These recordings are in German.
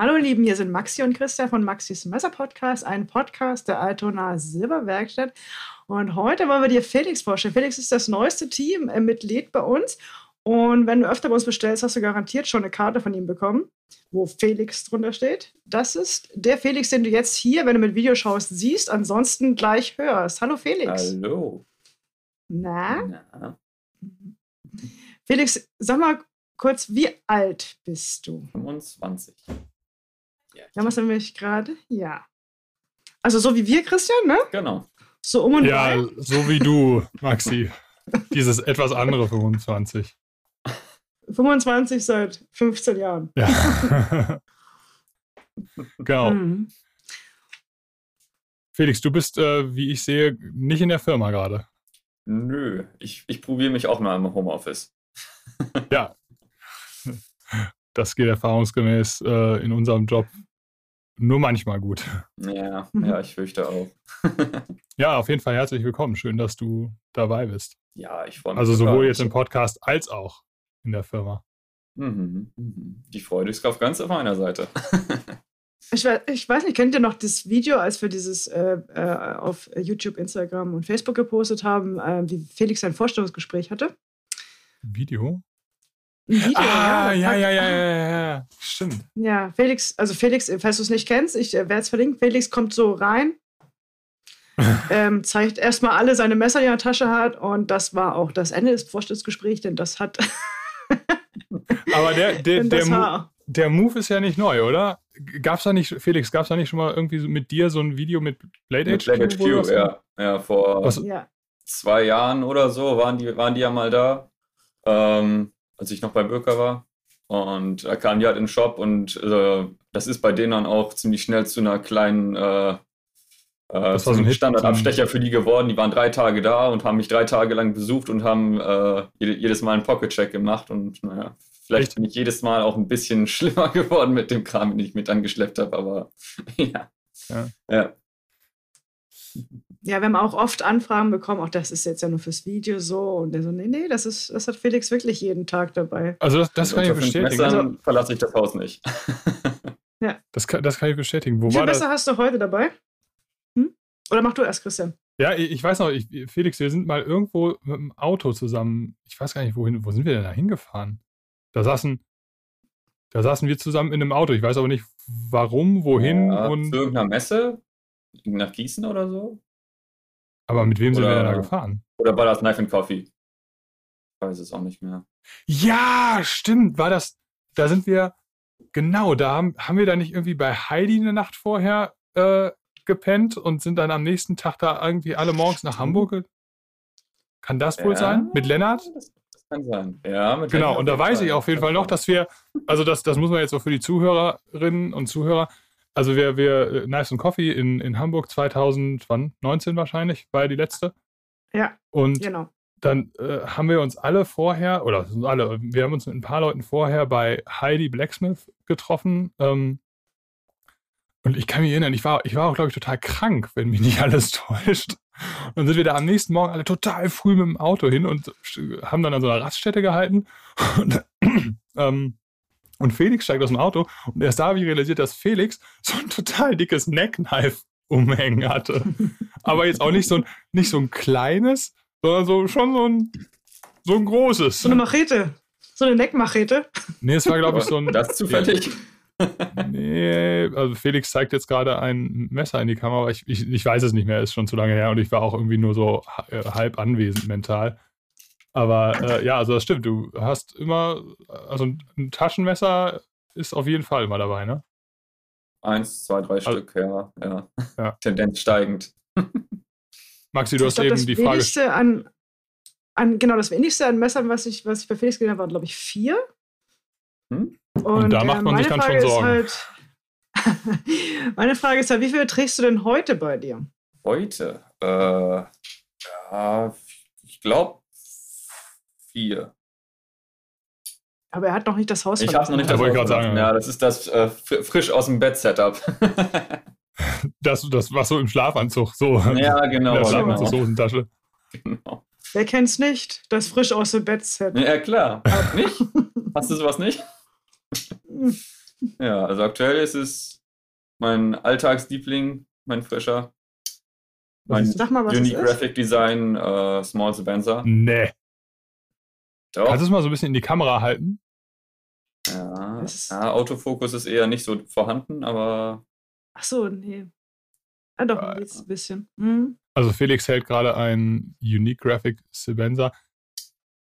Hallo Lieben, hier sind Maxi und Christa von Maxis Messer Podcast, ein Podcast der Altona Silberwerkstatt. Und heute wollen wir dir Felix vorstellen. Felix ist das neueste Teammitglied äh, bei uns. Und wenn du öfter bei uns bestellst, hast du garantiert schon eine Karte von ihm bekommen, wo Felix drunter steht. Das ist der Felix, den du jetzt hier, wenn du mit Video schaust, siehst, ansonsten gleich hörst. Hallo Felix. Hallo. Na? Na. Felix, sag mal kurz, wie alt bist du? 25. Ja, haben wir es nämlich gerade? Ja. Also so wie wir, Christian, ne? Genau. So um und Ja, rein. so wie du, Maxi. Dieses etwas andere 25. 25 seit 15 Jahren. Ja. genau. Mhm. Felix, du bist, äh, wie ich sehe, nicht in der Firma gerade. Nö, ich, ich probiere mich auch mal im Homeoffice. ja. Das geht erfahrungsgemäß äh, in unserem Job nur manchmal gut. Ja, ja, ich fürchte auch. ja, auf jeden Fall herzlich willkommen. Schön, dass du dabei bist. Ja, ich freue mich. Also sowohl jetzt im Podcast als auch in der Firma. Mhm, mhm. Die Freude ist auf ganz auf meiner Seite. ich, weiß, ich weiß nicht, kennt ihr noch das Video, als wir dieses äh, äh, auf YouTube, Instagram und Facebook gepostet haben, äh, wie Felix sein Vorstellungsgespräch hatte? Video? Video, ah, ja, ja, ja, ja, ja, stimmt. Ja, Felix, also Felix, falls du es nicht kennst, ich äh, werde es verlinken. Felix kommt so rein, ähm, zeigt erstmal alle seine Messer, die er in der Tasche hat, und das war auch das Ende des Vorstellungsgesprächs, denn das hat. Aber der, der, der, Mo der Move ist ja nicht neu, oder? Gab's da nicht, Felix, gab es da nicht schon mal irgendwie mit dir so ein Video mit Blade Age? Blade Age Q, ja. ja. Vor Was? zwei Jahren oder so waren die, waren die ja mal da. Ähm, als ich noch bei Bürger war. Und da kamen die halt in den Shop und äh, das ist bei denen dann auch ziemlich schnell zu einer kleinen äh, äh, so ein Standardabstecher für die geworden. Die waren drei Tage da und haben mich drei Tage lang besucht und haben äh, jedes Mal einen Pocket-Check gemacht. Und naja, vielleicht Echt? bin ich jedes Mal auch ein bisschen schlimmer geworden mit dem Kram, den ich mit angeschleppt habe, aber ja. ja. ja. Ja, wir haben auch oft Anfragen bekommen, auch das ist jetzt ja nur fürs Video so. Und der so, nee, nee, das, ist, das hat Felix wirklich jeden Tag dabei. Also das, das kann ich bestätigen. Also, verlasse ich das Haus nicht. ja. Das kann, das kann ich bestätigen. Wo Wie viel Messer hast du heute dabei? Hm? Oder mach du erst, Christian? Ja, ich weiß noch, ich, Felix, wir sind mal irgendwo mit dem Auto zusammen, ich weiß gar nicht, wohin, wo sind wir denn da hingefahren? Da saßen, da saßen wir zusammen in einem Auto. Ich weiß aber nicht, warum, wohin. Ja, und zu irgendeiner Messe? Nach Gießen oder so? Aber mit wem oder, sind wir denn da gefahren? Oder war das Knife and Coffee? Ich weiß es auch nicht mehr. Ja, stimmt. War das, da sind wir, genau, da haben, haben wir da nicht irgendwie bei Heidi eine Nacht vorher äh, gepennt und sind dann am nächsten Tag da irgendwie alle morgens nach Hamburg. Kann das wohl ja, sein? Mit Lennart? Das, kann sein. Ja, mit Genau, Lennart und da weiß ich auf jeden Fall noch, dass wir, also das, das muss man jetzt auch für die Zuhörerinnen und Zuhörer, also wir, wir, äh, Nice and Coffee in, in Hamburg 2019 wahrscheinlich, war ja die letzte. Ja. Und genau. dann äh, haben wir uns alle vorher, oder alle, wir haben uns mit ein paar Leuten vorher bei Heidi Blacksmith getroffen. Ähm, und ich kann mich erinnern, ich war, ich war auch, glaube ich, total krank, wenn mich nicht alles täuscht. Und dann sind wir da am nächsten Morgen alle total früh mit dem Auto hin und haben dann an so einer Raststätte gehalten. Und ähm, und Felix steigt aus dem Auto und erst da habe ich realisiert, dass Felix so ein total dickes Neckknife umhängen hatte. Aber jetzt auch nicht so ein, nicht so ein kleines, sondern so, schon so ein, so ein großes. So eine Machete. So eine Neckmachete. Nee, es war, glaube ich, so ein. Das zufällig. Nee, also Felix zeigt jetzt gerade ein Messer in die Kamera, aber ich, ich, ich weiß es nicht mehr, ist schon zu lange her und ich war auch irgendwie nur so äh, halb anwesend mental. Aber äh, ja, also das stimmt. Du hast immer, also ein Taschenmesser ist auf jeden Fall immer dabei, ne? Eins, zwei, drei also, Stück, ja, ja. ja. Tendenz steigend. Maxi, du ich hast glaub, eben die Frage. An, an, genau, das wenigste an Messern, was ich, was ich bei Felix gesehen habe, waren, glaube ich, vier. Hm? Und, Und, da macht man sich dann Frage schon Sorgen. Halt, meine Frage ist ja, wie viel trägst du denn heute bei dir? Heute? Äh, ja, ich glaube vier. Aber er hat noch nicht das Haus Ich habe noch nicht das Haus sagen. Ja, das ist das äh, frisch aus dem Bett-Setup. das, das war so im Schlafanzug. So. Ja, genau. In der Schlafanzug-Hosentasche. Genau. Wer kennt's nicht? Das frisch aus dem Bett-Set. Ja, klar. nicht? Hast du sowas nicht? Ja, also aktuell ist es mein Alltagsliebling, mein frischer. Mein Sag mal, was Unique Graphic Design uh, Small Spencer. Nee. Doch. Kannst du es mal so ein bisschen in die Kamera halten? Ja, ja, Autofokus ist eher nicht so vorhanden, aber. Ach so, nee. Ah, doch, ein bisschen. Mhm. Also Felix hält gerade ein Unique Graphic Sebenza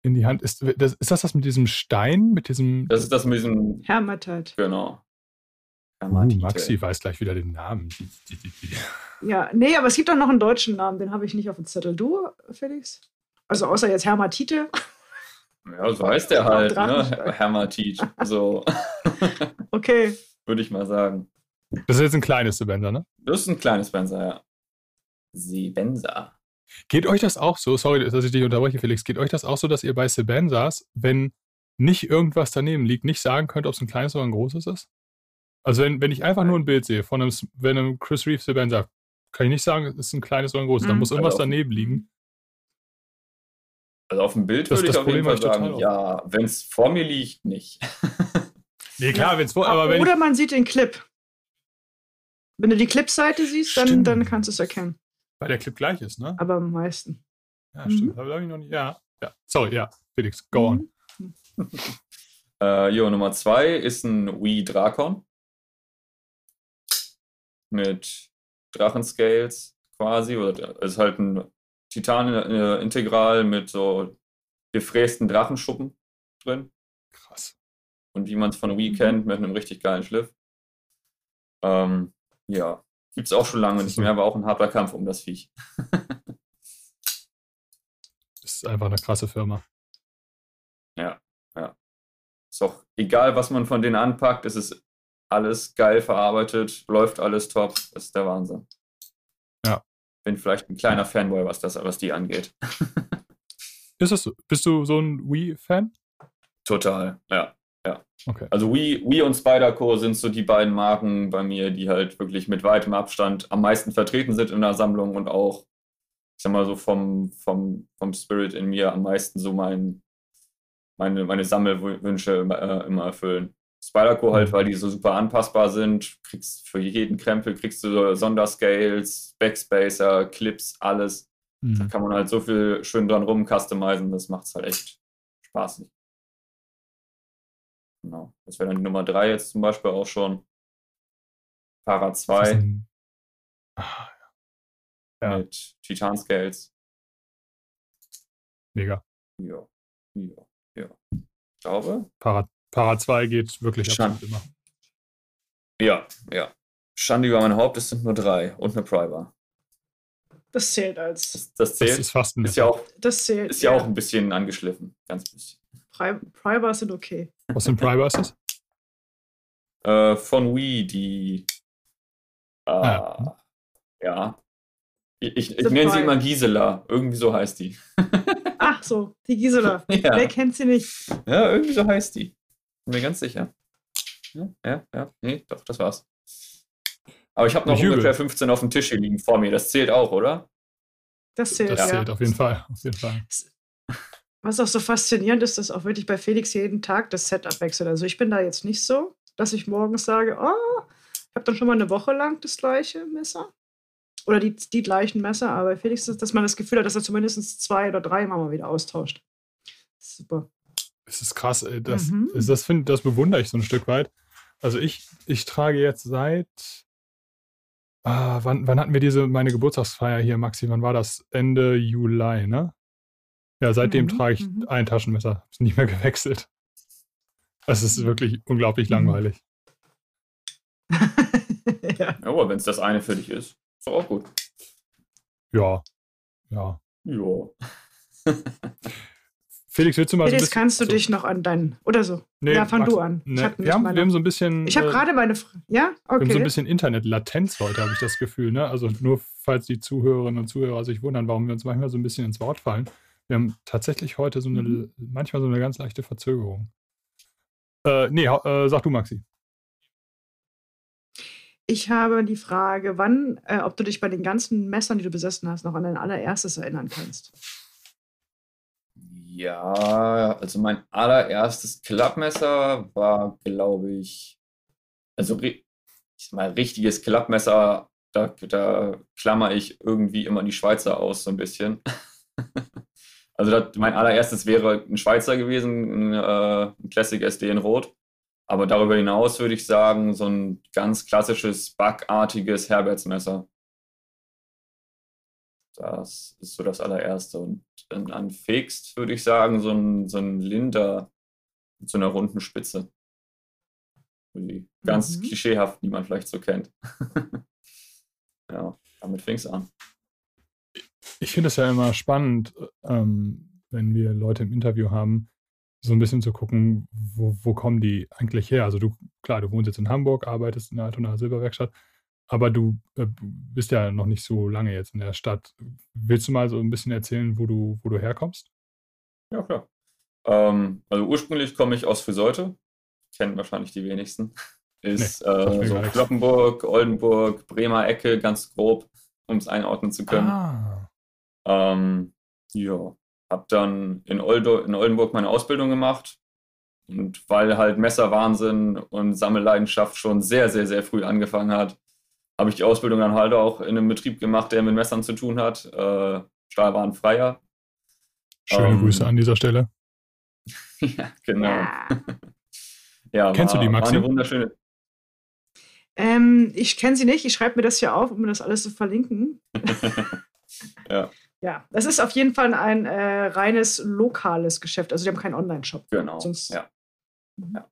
in die Hand. Ist das, ist das das mit diesem Stein? Mit diesem. Das ist das mit diesem. Hermatit. Genau. Uh, Maxi weiß gleich wieder den Namen. Ja, nee, aber es gibt auch noch einen deutschen Namen, den habe ich nicht auf dem Zettel. Du, Felix? Also außer jetzt Hermatite. Ja, so heißt der halt, ne? Hermatit. So. okay. Würde ich mal sagen. Das ist jetzt ein kleines Sebenza, ne? Das ist ein kleines Sebenza, ja. Sebenza. Geht euch das auch so, sorry, dass ich dich unterbreche, Felix, geht euch das auch so, dass ihr bei Sebenzas, wenn nicht irgendwas daneben liegt, nicht sagen könnt, ob es ein kleines oder ein großes ist? Also wenn, wenn ich einfach nur ein Bild sehe von einem, wenn einem Chris Reeves Sebenza, kann ich nicht sagen, es ist ein kleines oder ein großes. Mhm. Da muss irgendwas daneben liegen. Also auf dem Bild das, würde ich auf jeden Fall sagen, ja, wenn es vor mir liegt, nicht. nee, klar, wenn es vor, aber wenn Oder man sieht den Clip. Wenn du die Clip-Seite siehst, dann, dann kannst du es erkennen. Weil der Clip gleich ist, ne? Aber am meisten. Ja, stimmt. Mhm. Da ich noch nicht. Ja, ja. Sorry, ja. Felix, go on. Mhm. äh, jo, Nummer zwei ist ein Wii Drakon. Mit Drachenscales quasi. Oder ist halt ein Titan-Integral mit so gefrästen Drachenschuppen drin. Krass. Und wie man es von Wii mhm. kennt, mit einem richtig geilen Schliff. Ähm, ja, gibt es auch schon lange nicht mehr, aber auch ein harter Kampf um das Viech. ist einfach eine krasse Firma. Ja, ja. Ist auch egal, was man von denen anpackt, es ist alles geil verarbeitet, läuft alles top, das ist der Wahnsinn. Bin vielleicht ein kleiner Fanboy, was das, was die angeht. ist das so? Bist du so ein Wii-Fan? Total, ja. Ja. Okay. Also Wii, Wii und Spyderco sind so die beiden Marken bei mir, die halt wirklich mit weitem Abstand am meisten vertreten sind in der Sammlung und auch, ich sag mal so, vom, vom, vom Spirit in mir am meisten so mein, meine, meine Sammelwünsche äh, immer erfüllen. Spyderco halt, mhm. weil die so super anpassbar sind. Kriegst für jeden Krempel kriegst du so Sonderscales, Backspacer, Clips, alles. Mhm. Da kann man halt so viel schön dran rum customizen, das macht es halt echt spaßig. Genau. Das wäre dann die Nummer 3 jetzt zum Beispiel auch schon. Para 2. Ah, ja. Mit Titan Scales. Mega. Ja. Ja. Ja. Ich glaube. Para, Para 2 geht wirklich Schand. immer. Ja, ja. Schande über mein Haupt, es sind nur drei und eine Privar. Das zählt als. Das, das zählt. Das ist fast ein ist ja auch, das zählt, ist ja, ja auch ein bisschen angeschliffen. Ganz bisschen. Privers sind okay. Was sind Privers? äh, von Wii, die. Äh, ja. ja. Ich, ich, ich nenne sie immer Gisela. Irgendwie so heißt die. Ach so, die Gisela. Ja. Wer kennt sie nicht? Ja, irgendwie so heißt die. Bin mir ganz sicher. Ja, ja, ja. Nee, doch, das war's. Aber ich habe noch ungefähr 15 auf dem Tisch hier liegen vor mir. Das zählt auch, oder? Das zählt, das zählt ja. auf jeden Fall. Auf jeden Fall. Was auch so faszinierend ist, dass auch wirklich bei Felix jeden Tag das Setup wechselt. Also ich bin da jetzt nicht so, dass ich morgens sage, oh, ich habe dann schon mal eine Woche lang das gleiche Messer. Oder die, die gleichen Messer, aber bei Felix ist, dass man das Gefühl hat, dass er zumindest zwei oder drei Mal wieder austauscht. Super. Es ist krass, ey. Das, mhm. das, find, das bewundere ich so ein Stück weit. Also ich, ich trage jetzt seit. Ah, wann, wann hatten wir diese, meine Geburtstagsfeier hier, Maxi? Wann war das? Ende Juli, ne? Ja, seitdem mhm. trage ich mhm. ein Taschenmesser. Ist nicht mehr gewechselt. Es ist wirklich unglaublich mhm. langweilig. ja. Aber wenn es das eine für dich ist, ist auch gut. Ja. Ja. Ja. Felix, willst du mal Felix, so kannst du so. dich noch an deinen. Oder so. Nee, ja, fang du an. Nee. Wir, haben, wir, haben, so ein bisschen. Ich habe äh, gerade meine. Ja, okay. Wir haben so ein bisschen Internet-Latenz heute, habe ich das Gefühl. Ne? Also nur, falls die Zuhörerinnen und Zuhörer sich wundern, warum wir uns manchmal so ein bisschen ins Wort fallen. Wir haben tatsächlich heute so eine, mhm. manchmal so eine ganz leichte Verzögerung. Äh, nee, äh, sag du, Maxi. Ich habe die Frage, wann, äh, ob du dich bei den ganzen Messern, die du besessen hast, noch an dein allererstes erinnern kannst. Ja, also mein allererstes Klappmesser war, glaube ich, also ich mal, richtiges Klappmesser, da, da klammer ich irgendwie immer die Schweizer aus, so ein bisschen. also das, mein allererstes wäre ein Schweizer gewesen, ein, äh, ein Classic SD in Rot. Aber darüber hinaus würde ich sagen, so ein ganz klassisches, backartiges Herbertsmesser. Das ist so das allererste. Und dann an Fixed würde ich sagen, so ein, so ein Linder mit so einer runden Spitze. Die ganz mhm. klischeehaft, die man vielleicht so kennt. ja, damit fing es an. Ich finde es ja immer spannend, ähm, wenn wir Leute im Interview haben, so ein bisschen zu gucken, wo, wo kommen die eigentlich her? Also du, klar, du wohnst jetzt in Hamburg, arbeitest in der Altona Silberwerkstatt, aber du äh, bist ja noch nicht so lange jetzt in der Stadt. Willst du mal so ein bisschen erzählen, wo du, wo du herkommst? Ja, klar. Ähm, also ursprünglich komme ich aus Friseute. Kennen wahrscheinlich die wenigsten. Ist nee, äh, so Kloppenburg, Oldenburg, Bremer Ecke, ganz grob, um es einordnen zu können. Ah. Ähm, ja, habe dann in, Oldo, in Oldenburg meine Ausbildung gemacht. Und weil halt Messerwahnsinn und Sammelleidenschaft schon sehr, sehr, sehr früh angefangen hat, habe ich die Ausbildung dann halt auch in einem Betrieb gemacht, der mit Messern zu tun hat. Äh, Stahlwarenfreier. Schöne ähm, Grüße an dieser Stelle. ja, genau. Ja. Kennst war, du die, Maxi? Eine wunderschöne. Ähm, ich kenne sie nicht. Ich schreibe mir das hier auf, um mir das alles zu verlinken. ja. Ja, das ist auf jeden Fall ein äh, reines lokales Geschäft. Also die haben keinen Online-Shop. Genau. Sonst ja. Mhm. ja.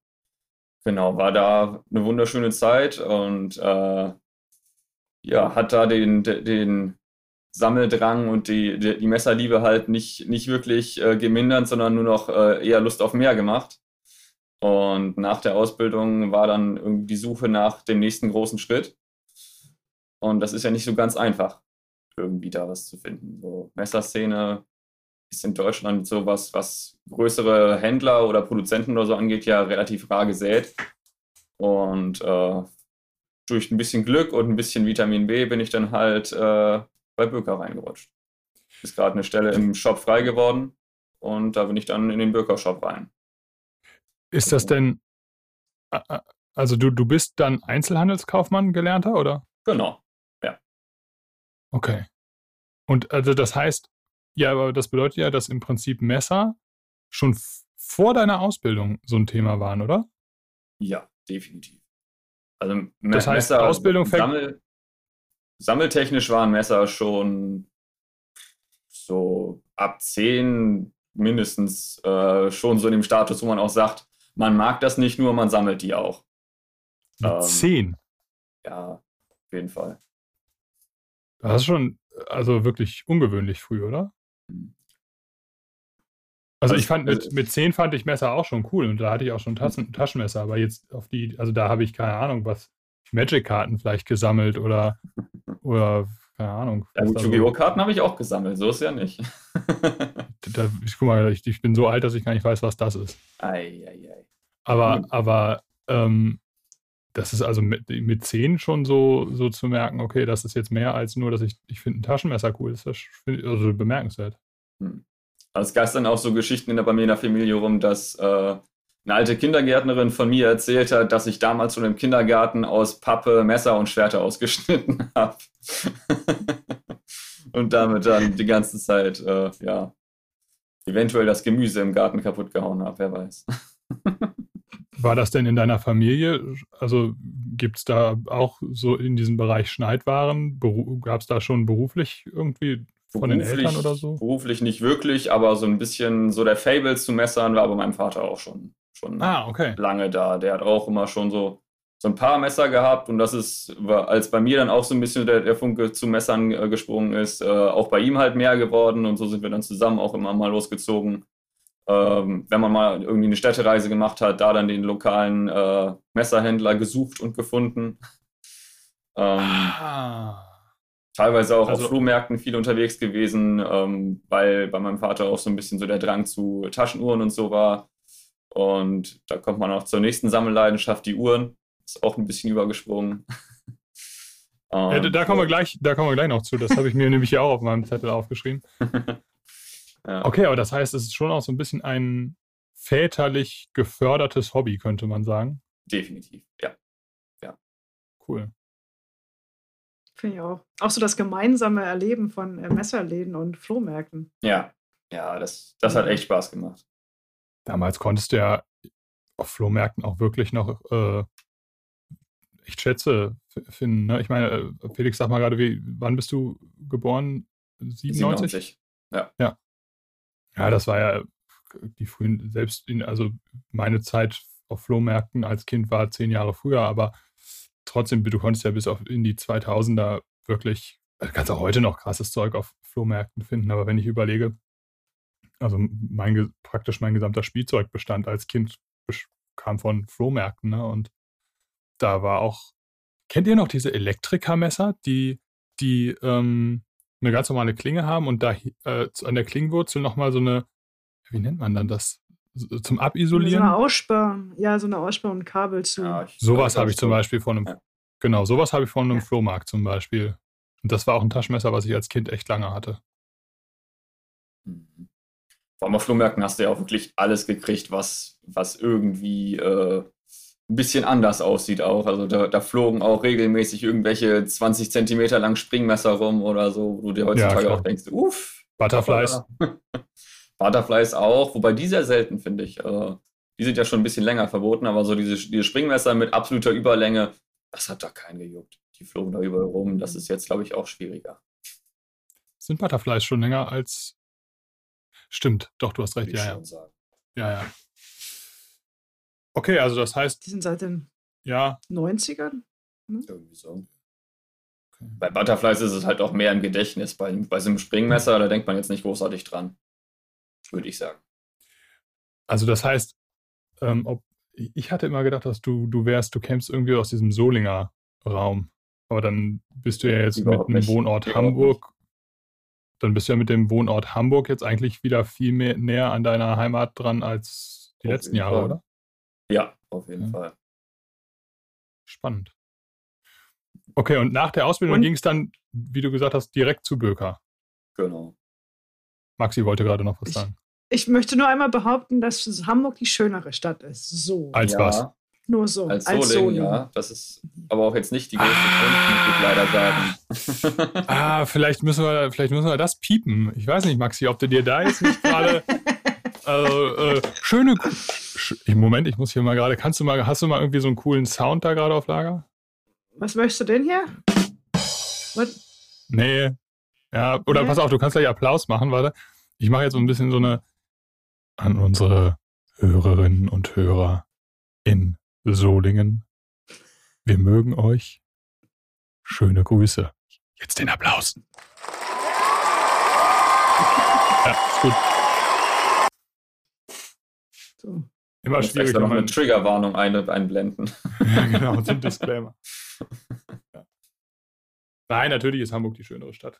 Genau, war da eine wunderschöne Zeit und äh, ja, hat da den, den Sammeldrang und die, die, Messerliebe halt nicht, nicht wirklich äh, gemindert, sondern nur noch äh, eher Lust auf mehr gemacht. Und nach der Ausbildung war dann irgendwie die Suche nach dem nächsten großen Schritt. Und das ist ja nicht so ganz einfach irgendwie da was zu finden. So Messerszene ist in Deutschland sowas, was größere Händler oder Produzenten oder so angeht, ja relativ rar gesät. Und äh, durch ein bisschen Glück und ein bisschen Vitamin B bin ich dann halt äh, bei Böker reingerutscht. Ist gerade eine Stelle im Shop frei geworden und da bin ich dann in den Böker-Shop rein. Ist das denn, also du, du bist dann Einzelhandelskaufmann gelernter, oder? Genau. Okay. Und also das heißt, ja, aber das bedeutet ja, dass im Prinzip Messer schon vor deiner Ausbildung so ein Thema waren, oder? Ja, definitiv. Also das heißt, Messer, Ausbildung Sammel, Sammeltechnisch waren Messer schon so ab 10 mindestens äh, schon so in dem Status, wo man auch sagt, man mag das nicht nur, man sammelt die auch. Ähm, 10? Ja, auf jeden Fall. Das ist schon, also wirklich ungewöhnlich früh, oder? Also ich fand, mit, mit 10 fand ich Messer auch schon cool und da hatte ich auch schon Tassen, Taschenmesser, aber jetzt auf die, also da habe ich keine Ahnung, was Magic-Karten vielleicht gesammelt oder, oder keine Ahnung. Ja, gut, Yu-Gi-Oh! Karten habe ich auch gesammelt, so ist ja nicht. da, ich, guck mal, ich, ich, bin so alt, dass ich gar nicht weiß, was das ist. Ei, ei, ei. Aber, mhm. aber ähm, das ist also mit, mit 10 schon so, so zu merken, okay, das ist jetzt mehr als nur, dass ich, ich finde ein Taschenmesser cool. Das ist also bemerkenswert. Hm. Also es gab dann auch so Geschichten in der, bei mir in der Familie rum, dass äh, eine alte Kindergärtnerin von mir erzählt hat, dass ich damals schon im Kindergarten aus Pappe Messer und Schwerter ausgeschnitten habe. und damit dann die ganze Zeit, äh, ja, eventuell das Gemüse im Garten kaputt gehauen habe, wer weiß. War das denn in deiner Familie? Also gibt es da auch so in diesem Bereich Schneidwaren? Gab es da schon beruflich irgendwie von beruflich, den Eltern oder so? Beruflich nicht wirklich, aber so ein bisschen so der Fable zu Messern war bei meinem Vater auch schon, schon ah, okay. lange da. Der hat auch immer schon so, so ein paar Messer gehabt und das ist, als bei mir dann auch so ein bisschen der, der Funke zu Messern äh, gesprungen ist, äh, auch bei ihm halt mehr geworden und so sind wir dann zusammen auch immer mal losgezogen ähm, wenn man mal irgendwie eine Städtereise gemacht hat, da dann den lokalen äh, Messerhändler gesucht und gefunden. Ähm, ah. Teilweise auch also, auf Flohmärkten viel unterwegs gewesen, ähm, weil bei meinem Vater auch so ein bisschen so der Drang zu Taschenuhren und so war. Und da kommt man auch zur nächsten Sammelleidenschaft, die Uhren. Ist auch ein bisschen übergesprungen. ja, da, kommen wir gleich, da kommen wir gleich noch zu. Das habe ich mir nämlich hier auch auf meinem Zettel aufgeschrieben. Ja. Okay, aber das heißt, es ist schon auch so ein bisschen ein väterlich gefördertes Hobby, könnte man sagen. Definitiv, ja. Cool. Finde ich auch. Auch so das gemeinsame Erleben von äh, Messerläden und Flohmärkten. Ja, ja, das, das hat echt Spaß gemacht. Damals konntest du ja auf Flohmärkten auch wirklich noch äh, echt Schätze finden. Ne? Ich meine, äh, Felix, sag mal gerade, wie, wann bist du geboren? 97? 97. Ja. ja. Ja, das war ja die frühen, selbst in, also meine Zeit auf Flohmärkten als Kind war zehn Jahre früher, aber trotzdem, du konntest ja bis auf in die 2000er wirklich, du kannst auch heute noch krasses Zeug auf Flohmärkten finden, aber wenn ich überlege, also mein, praktisch mein gesamter Spielzeugbestand als Kind kam von Flohmärkten, ne? Und da war auch, kennt ihr noch diese Elektrikermesser, die, die ähm, eine ganz normale Klinge haben und da äh, an der Klingenwurzel nochmal so eine, wie nennt man dann das? Zum Abisolieren? So eine Aussperren, ja, so eine Aussperren und Kabel zu. Ja, sowas habe ich zum Beispiel von einem, ja. genau, sowas habe ich von einem ja. Flohmarkt zum Beispiel. Und das war auch ein Taschenmesser, was ich als Kind echt lange hatte. Mhm. Vor allem auf Flohmärkten hast du ja auch wirklich alles gekriegt, was, was irgendwie äh, ein bisschen anders aussieht auch. Also da, da, flogen auch regelmäßig irgendwelche 20 Zentimeter langen Springmesser rum oder so, wo du dir heutzutage ja, auch denkst, uff. Butterflies. Butterflies auch, wobei die sehr selten, finde ich. Also, die sind ja schon ein bisschen länger verboten, aber so diese, diese Springmesser mit absoluter Überlänge, das hat da keinen gejuckt. Die flogen da überall rum. Das ist jetzt, glaube ich, auch schwieriger. Sind Butterflies schon länger als. Stimmt, doch, du hast recht, ja, ja. Sagen. Ja, ja. Okay, also das heißt. Die sind seit den ja. 90ern? Ne? Irgendwie so. Okay. Bei Butterflies ist es halt auch mehr im Gedächtnis. Bei, bei so einem Springmesser, da denkt man jetzt nicht großartig dran. Würde ich sagen. Also das heißt, ähm, ob, ich hatte immer gedacht, dass du, du wärst, du kämpfst irgendwie aus diesem Solinger Raum. Aber dann bist du ja jetzt Überhaupt mit dem Wohnort Überhaupt Hamburg. Nicht. Dann bist du ja mit dem Wohnort Hamburg jetzt eigentlich wieder viel mehr näher an deiner Heimat dran als die Auf letzten Jahre, Fall. oder? Ja, auf jeden ja. Fall. Spannend. Okay, und nach der Ausbildung ging es dann, wie du gesagt hast, direkt zu Böker. Genau. Maxi wollte gerade noch was ich, sagen. Ich möchte nur einmal behaupten, dass Hamburg die schönere Stadt ist. So. Als ja, was? Nur so. Als, als Solingen, ja. Das ist aber auch jetzt nicht die größte ah. muss ich leider sagen. ah, vielleicht müssen, wir, vielleicht müssen wir das piepen. Ich weiß nicht, Maxi, ob du dir da jetzt nicht gerade Also, äh, schöne. Sch Moment, ich muss hier mal gerade. Kannst du mal, hast du mal irgendwie so einen coolen Sound da gerade auf Lager? Was möchtest du denn hier? What? Nee. Ja, oder nee. pass auf, du kannst gleich Applaus machen, warte. Ich mache jetzt so ein bisschen so eine an unsere Hörerinnen und Hörer in Solingen. Wir mögen euch. Schöne Grüße. Jetzt den Applaus. Ja, ist gut. So. Immer schwierig. noch eine Triggerwarnung ein, einblenden. ja, genau, ein Disclaimer. ja. Nein, natürlich ist Hamburg die schönere Stadt.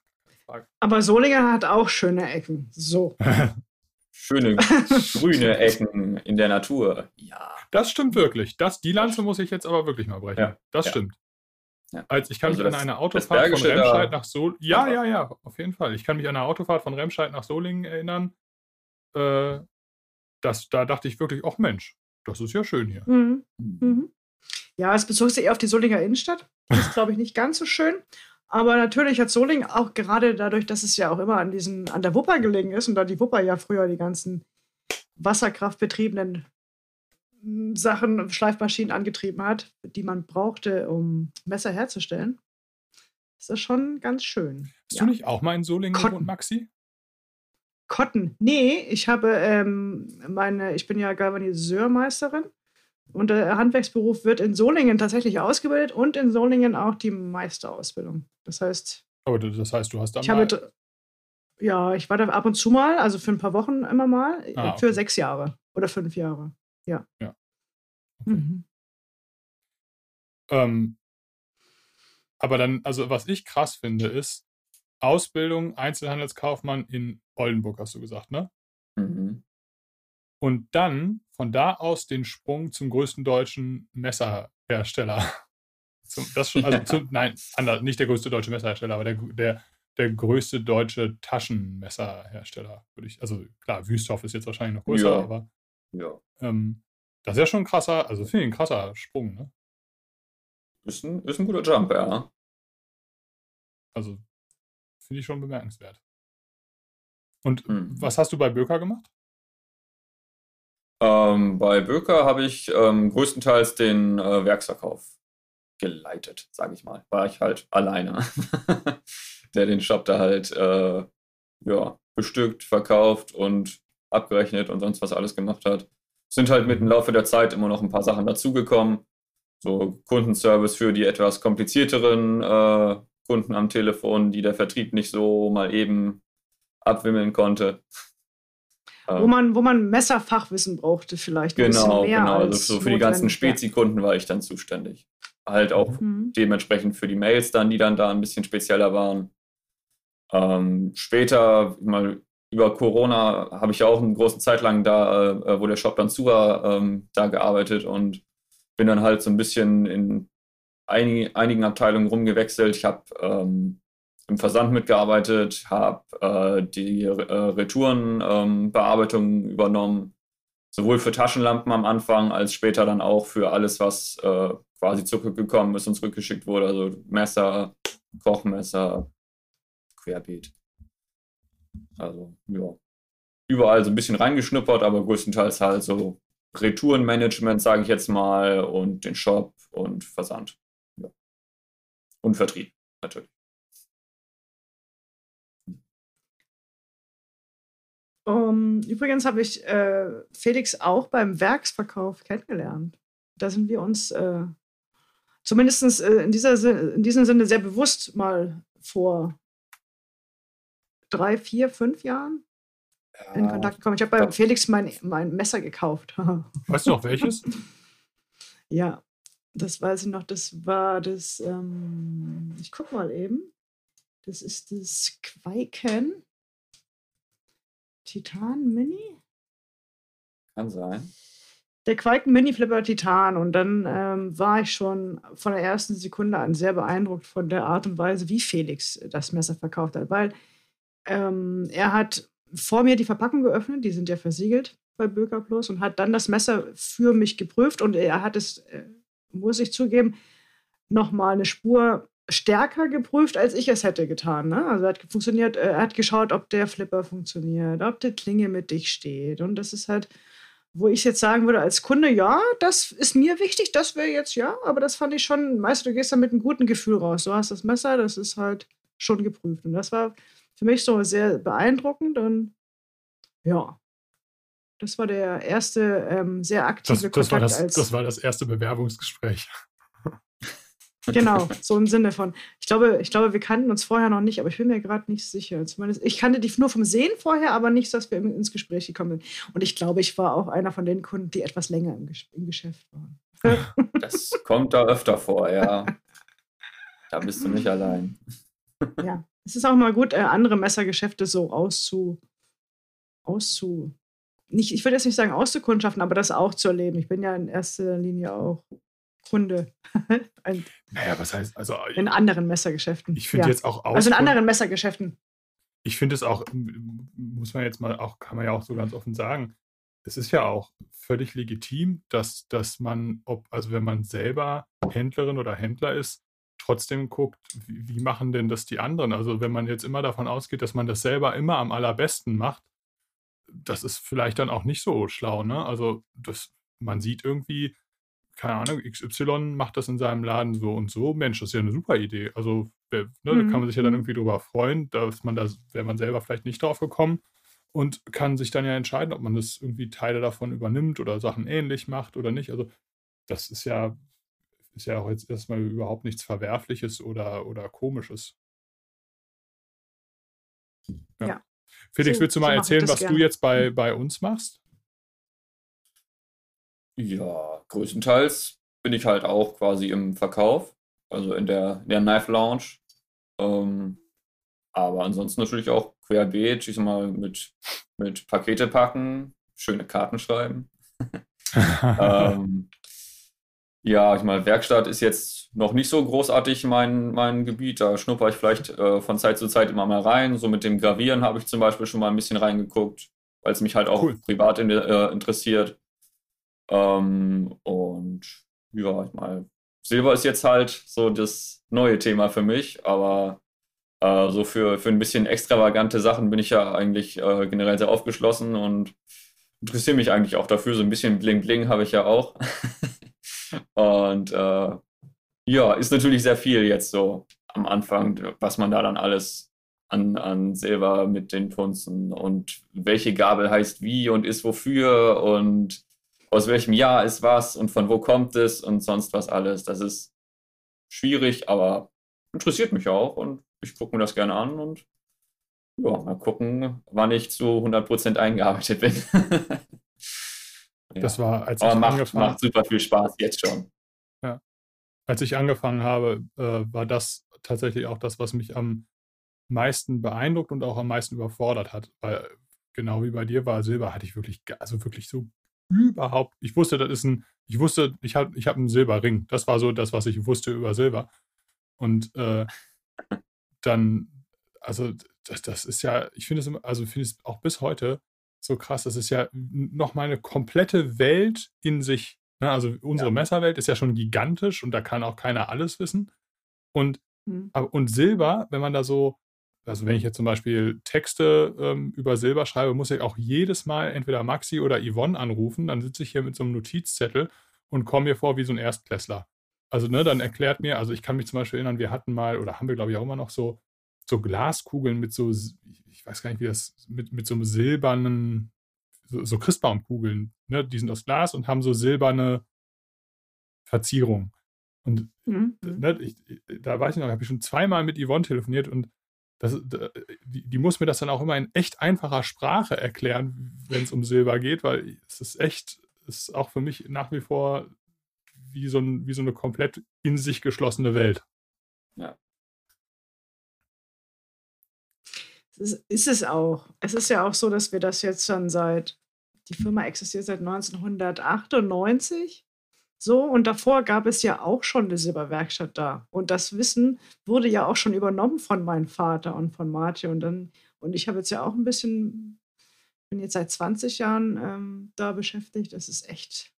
Aber Solingen hat auch schöne Ecken. So. schöne grüne Ecken in der Natur. Ja. Das stimmt wirklich. Das, die Lanze muss ich jetzt aber wirklich mal brechen. Ja. Das ja. stimmt. Ja. Als ich kann also mich das, an einer Autofahrt von Remscheid nach Solingen. Ja, ja, ja, auf jeden Fall. Ich kann mich an einer Autofahrt von Remscheid nach Solingen erinnern. Äh, das, da dachte ich wirklich, ach Mensch, das ist ja schön hier. Mhm. Mhm. Ja, es bezog sich eher auf die Solinger Innenstadt. Das ist, glaube ich, nicht ganz so schön. Aber natürlich hat Solingen auch gerade dadurch, dass es ja auch immer an, diesen, an der Wupper gelegen ist und da die Wupper ja früher die ganzen wasserkraftbetriebenen hm, Sachen, Schleifmaschinen angetrieben hat, die man brauchte, um Messer herzustellen, ist das schon ganz schön. Hast ja. du nicht auch mal in Solingen gewohnt, Maxi? Cotton. Nee, ich habe ähm, meine, ich bin ja Galvaniseurmeisterin und der Handwerksberuf wird in Solingen tatsächlich ausgebildet und in Solingen auch die Meisterausbildung. Das heißt. Aber das heißt, du hast da ich habe, Ja, ich war da ab und zu mal, also für ein paar Wochen immer mal, ah, okay. für sechs Jahre oder fünf Jahre. Ja. Ja. Okay. Mhm. Ähm, aber dann, also was ich krass finde, ist, Ausbildung Einzelhandelskaufmann in Oldenburg, hast du gesagt, ne? Mhm. Und dann von da aus den Sprung zum größten deutschen Messerhersteller. Zum, das schon, also zum, nein, anders, nicht der größte deutsche Messerhersteller, aber der, der, der größte deutsche Taschenmesserhersteller, würde ich. Also klar, Wüsthoff ist jetzt wahrscheinlich noch größer, ja. aber ja. Ähm, das ist ja schon ein krasser, also finde ich ein krasser Sprung, ne? ist ein, ist ein guter Jump, ja. Also, finde ich schon bemerkenswert. Und hm. was hast du bei Böker gemacht? Ähm, bei Böker habe ich ähm, größtenteils den äh, Werksverkauf geleitet, sage ich mal. War ich halt alleine, der den Shop da halt äh, ja, bestückt, verkauft und abgerechnet und sonst was alles gemacht hat. Sind halt mit dem Laufe der Zeit immer noch ein paar Sachen dazugekommen. So Kundenservice für die etwas komplizierteren äh, Kunden am Telefon, die der Vertrieb nicht so mal eben abwimmeln konnte. Wo man, wo man Messerfachwissen brauchte, vielleicht. Genau, genau. Also so für die ganzen Spezi-Kunden war ich dann zuständig. Halt auch mhm. dementsprechend für die Mails dann, die dann da ein bisschen spezieller waren. Ähm, später, mal über Corona, habe ich ja auch eine große Zeit lang da, äh, wo der Shop dann zu war, ähm, da gearbeitet und bin dann halt so ein bisschen in einig, einigen Abteilungen rumgewechselt. Ich habe ähm, im Versand mitgearbeitet, habe äh, die äh, Retourenbearbeitung ähm, übernommen, sowohl für Taschenlampen am Anfang als später dann auch für alles, was äh, quasi zurückgekommen ist und zurückgeschickt wurde, also Messer, Kochmesser, querbeet. Also, ja. Überall so ein bisschen reingeschnuppert, aber größtenteils halt so Retourenmanagement, sage ich jetzt mal, und den Shop und Versand. Ja. Und Vertrieb, natürlich. Um, übrigens habe ich äh, Felix auch beim Werksverkauf kennengelernt. Da sind wir uns äh, zumindest äh, in, dieser, in diesem Sinne sehr bewusst mal vor drei, vier, fünf Jahren ja, in Kontakt gekommen. Ich habe bei Felix mein, mein Messer gekauft. weißt du noch welches? ja, das weiß ich noch. Das war das, ähm, ich guck mal eben. Das ist das Quaiken Titan Mini. Kann sein. Der Quaiken Mini Flipper Titan. Und dann ähm, war ich schon von der ersten Sekunde an sehr beeindruckt von der Art und Weise, wie Felix das Messer verkauft hat. Weil ähm, er hat vor mir die Verpackung geöffnet, die sind ja versiegelt bei Böker Plus, und hat dann das Messer für mich geprüft. Und er hat es, äh, muss ich zugeben, nochmal eine Spur stärker geprüft, als ich es hätte getan. Ne? Also er hat funktioniert, äh, er hat geschaut, ob der Flipper funktioniert, ob die Klinge mit dich steht. Und das ist halt, wo ich jetzt sagen würde, als Kunde, ja, das ist mir wichtig, das wäre jetzt ja, aber das fand ich schon, meist du gehst da mit einem guten Gefühl raus. Du hast das Messer, das ist halt schon geprüft. Und das war für mich so sehr beeindruckend und ja, das war der erste ähm, sehr aktive das, das Kontakt. War das, als, das war das erste Bewerbungsgespräch. Genau, so im Sinne von, ich glaube, ich glaube, wir kannten uns vorher noch nicht, aber ich bin mir gerade nicht sicher. Zumindest, ich kannte dich nur vom Sehen vorher, aber nicht, dass wir ins Gespräch gekommen sind. Und ich glaube, ich war auch einer von den Kunden, die etwas länger im, im Geschäft waren. Das kommt da öfter vor, ja. Da bist du nicht allein. Ja, es ist auch mal gut, äh, andere Messergeschäfte so auszu, auszu, nicht, ich würde jetzt nicht sagen auszukundschaften, aber das auch zu erleben. Ich bin ja in erster Linie auch Kunde. Ein, naja, was heißt, also. In anderen Messergeschäften. Ich finde ja. jetzt auch Also in anderen Messergeschäften. Ich finde es auch, muss man jetzt mal auch, kann man ja auch so ganz offen sagen, es ist ja auch völlig legitim, dass, dass man, ob, also wenn man selber Händlerin oder Händler ist, trotzdem guckt, wie, wie machen denn das die anderen? Also wenn man jetzt immer davon ausgeht, dass man das selber immer am allerbesten macht, das ist vielleicht dann auch nicht so schlau, ne? Also das, man sieht irgendwie, keine Ahnung, XY macht das in seinem Laden so und so. Mensch, das ist ja eine super Idee. Also, ne, mhm. da kann man sich ja dann mhm. irgendwie drüber freuen, dass man da, wäre man selber vielleicht nicht drauf gekommen und kann sich dann ja entscheiden, ob man das irgendwie Teile davon übernimmt oder Sachen ähnlich macht oder nicht. Also, das ist ja, ist ja auch jetzt erstmal überhaupt nichts Verwerfliches oder, oder Komisches. Ja. ja. Felix, willst du mal so erzählen, was gerne. du jetzt bei, bei uns machst? Ja, größtenteils bin ich halt auch quasi im Verkauf, also in der, in der Knife Lounge. Ähm, aber ansonsten natürlich auch querbeet, ich sag mal, mit, mit Pakete packen, schöne Karten schreiben. ähm, ja, ich meine, Werkstatt ist jetzt noch nicht so großartig mein, mein Gebiet. Da schnupper ich vielleicht äh, von Zeit zu Zeit immer mal rein. So mit dem Gravieren habe ich zum Beispiel schon mal ein bisschen reingeguckt, weil es mich halt auch cool. privat in, äh, interessiert. Ähm, und ja, ich meine, Silber ist jetzt halt so das neue Thema für mich, aber äh, so für, für ein bisschen extravagante Sachen bin ich ja eigentlich äh, generell sehr aufgeschlossen und interessiere mich eigentlich auch dafür. So ein bisschen Bling-Bling habe ich ja auch. und äh, ja, ist natürlich sehr viel jetzt so am Anfang, was man da dann alles an, an Silber mit den Funzen und welche Gabel heißt wie und ist wofür und aus welchem Jahr ist was und von wo kommt es und sonst was alles. Das ist schwierig, aber interessiert mich auch und ich gucke mir das gerne an und ja, mal gucken, wann ich zu 100% eingearbeitet bin. ja. Das war, als aber ich macht, angefangen macht super viel Spaß jetzt schon. Ja. Als ich angefangen habe, äh, war das tatsächlich auch das, was mich am meisten beeindruckt und auch am meisten überfordert hat. Weil genau wie bei dir war Silber, hatte ich wirklich, also wirklich so überhaupt, ich wusste, das ist ein, ich wusste, ich habe ich hab einen Silberring. Das war so das, was ich wusste über Silber. Und äh, dann, also das, das ist ja, ich finde es, also finde es auch bis heute so krass, das ist ja nochmal eine komplette Welt in sich. Ne? Also unsere ja. Messerwelt ist ja schon gigantisch und da kann auch keiner alles wissen. Und, mhm. und Silber, wenn man da so also wenn ich jetzt zum Beispiel Texte ähm, über Silber schreibe, muss ich auch jedes Mal entweder Maxi oder Yvonne anrufen. Dann sitze ich hier mit so einem Notizzettel und komme mir vor wie so ein Erstklässler. Also, ne, dann erklärt mir, also ich kann mich zum Beispiel erinnern, wir hatten mal, oder haben wir, glaube ich, auch immer noch so, so Glaskugeln mit so, ich weiß gar nicht, wie das, mit, mit so einem silbernen, so, so Christbaumkugeln, ne, die sind aus Glas und haben so silberne Verzierung. Und mhm. ne, ich, da weiß ich noch, habe ich schon zweimal mit Yvonne telefoniert und das, die, die, muss mir das dann auch immer in echt einfacher Sprache erklären, wenn es um Silber geht, weil es ist echt, es ist auch für mich nach wie vor wie so, ein, wie so eine komplett in sich geschlossene Welt. Ja. Ist, ist es auch. Es ist ja auch so, dass wir das jetzt schon seit, die Firma existiert seit 1998 so, und davor gab es ja auch schon eine Silberwerkstatt da. Und das Wissen wurde ja auch schon übernommen von meinem Vater und von Martin. Und dann, und ich habe jetzt ja auch ein bisschen, bin jetzt seit 20 Jahren ähm, da beschäftigt. Das ist echt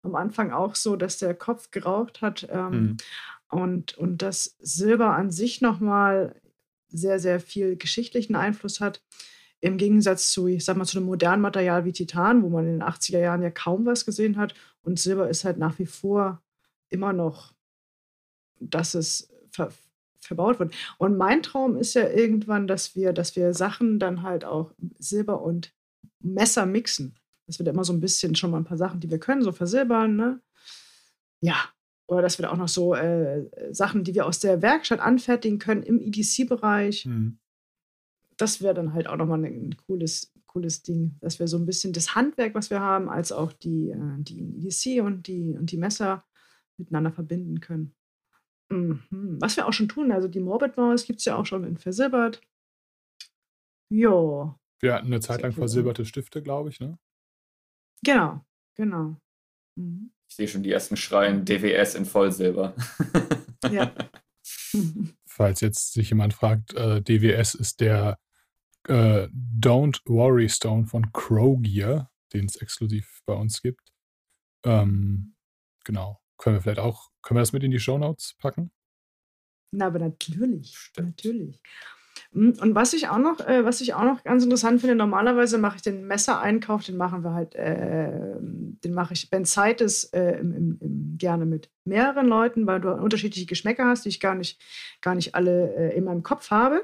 am Anfang auch so, dass der Kopf geraucht hat. Ähm, mhm. und, und das Silber an sich nochmal sehr, sehr viel geschichtlichen Einfluss hat. Im Gegensatz zu, ich sag mal, zu einem modernen Material wie Titan, wo man in den 80er Jahren ja kaum was gesehen hat. Und Silber ist halt nach wie vor immer noch, dass es ver verbaut wird. Und mein Traum ist ja irgendwann, dass wir, dass wir Sachen dann halt auch Silber und Messer mixen. Das wird immer so ein bisschen schon mal ein paar Sachen, die wir können, so versilbern, ne? Ja. Oder dass wir da auch noch so äh, Sachen, die wir aus der Werkstatt anfertigen können im EDC-Bereich. Mhm das wäre dann halt auch nochmal ein cooles, cooles Ding, dass wir so ein bisschen das Handwerk, was wir haben, als auch die, äh, die EDC und die, und die Messer miteinander verbinden können. Mhm. Was wir auch schon tun, also die Morbid Noise gibt es ja auch schon in versilbert. Jo. Wir hatten eine Zeit lang versilberte Stifte, glaube ich, ne? Genau, genau. Mhm. Ich sehe schon die ersten Schreien DWS in Vollsilber. ja. Falls jetzt sich jemand fragt, äh, DWS ist der äh, Don't Worry Stone von Crogear, den es exklusiv bei uns gibt. Ähm, genau. Können wir vielleicht auch, können wir das mit in die Show Notes packen? Na, aber natürlich, Stimmt. natürlich. Hm, und was ich auch noch, äh, was ich auch noch ganz interessant finde, normalerweise mache ich den Messereinkauf, den machen wir halt, äh, den mache ich, wenn Zeit ist, äh, im, im, im, gerne mit mehreren Leuten, weil du unterschiedliche Geschmäcker hast, die ich gar nicht, gar nicht alle äh, in meinem Kopf habe.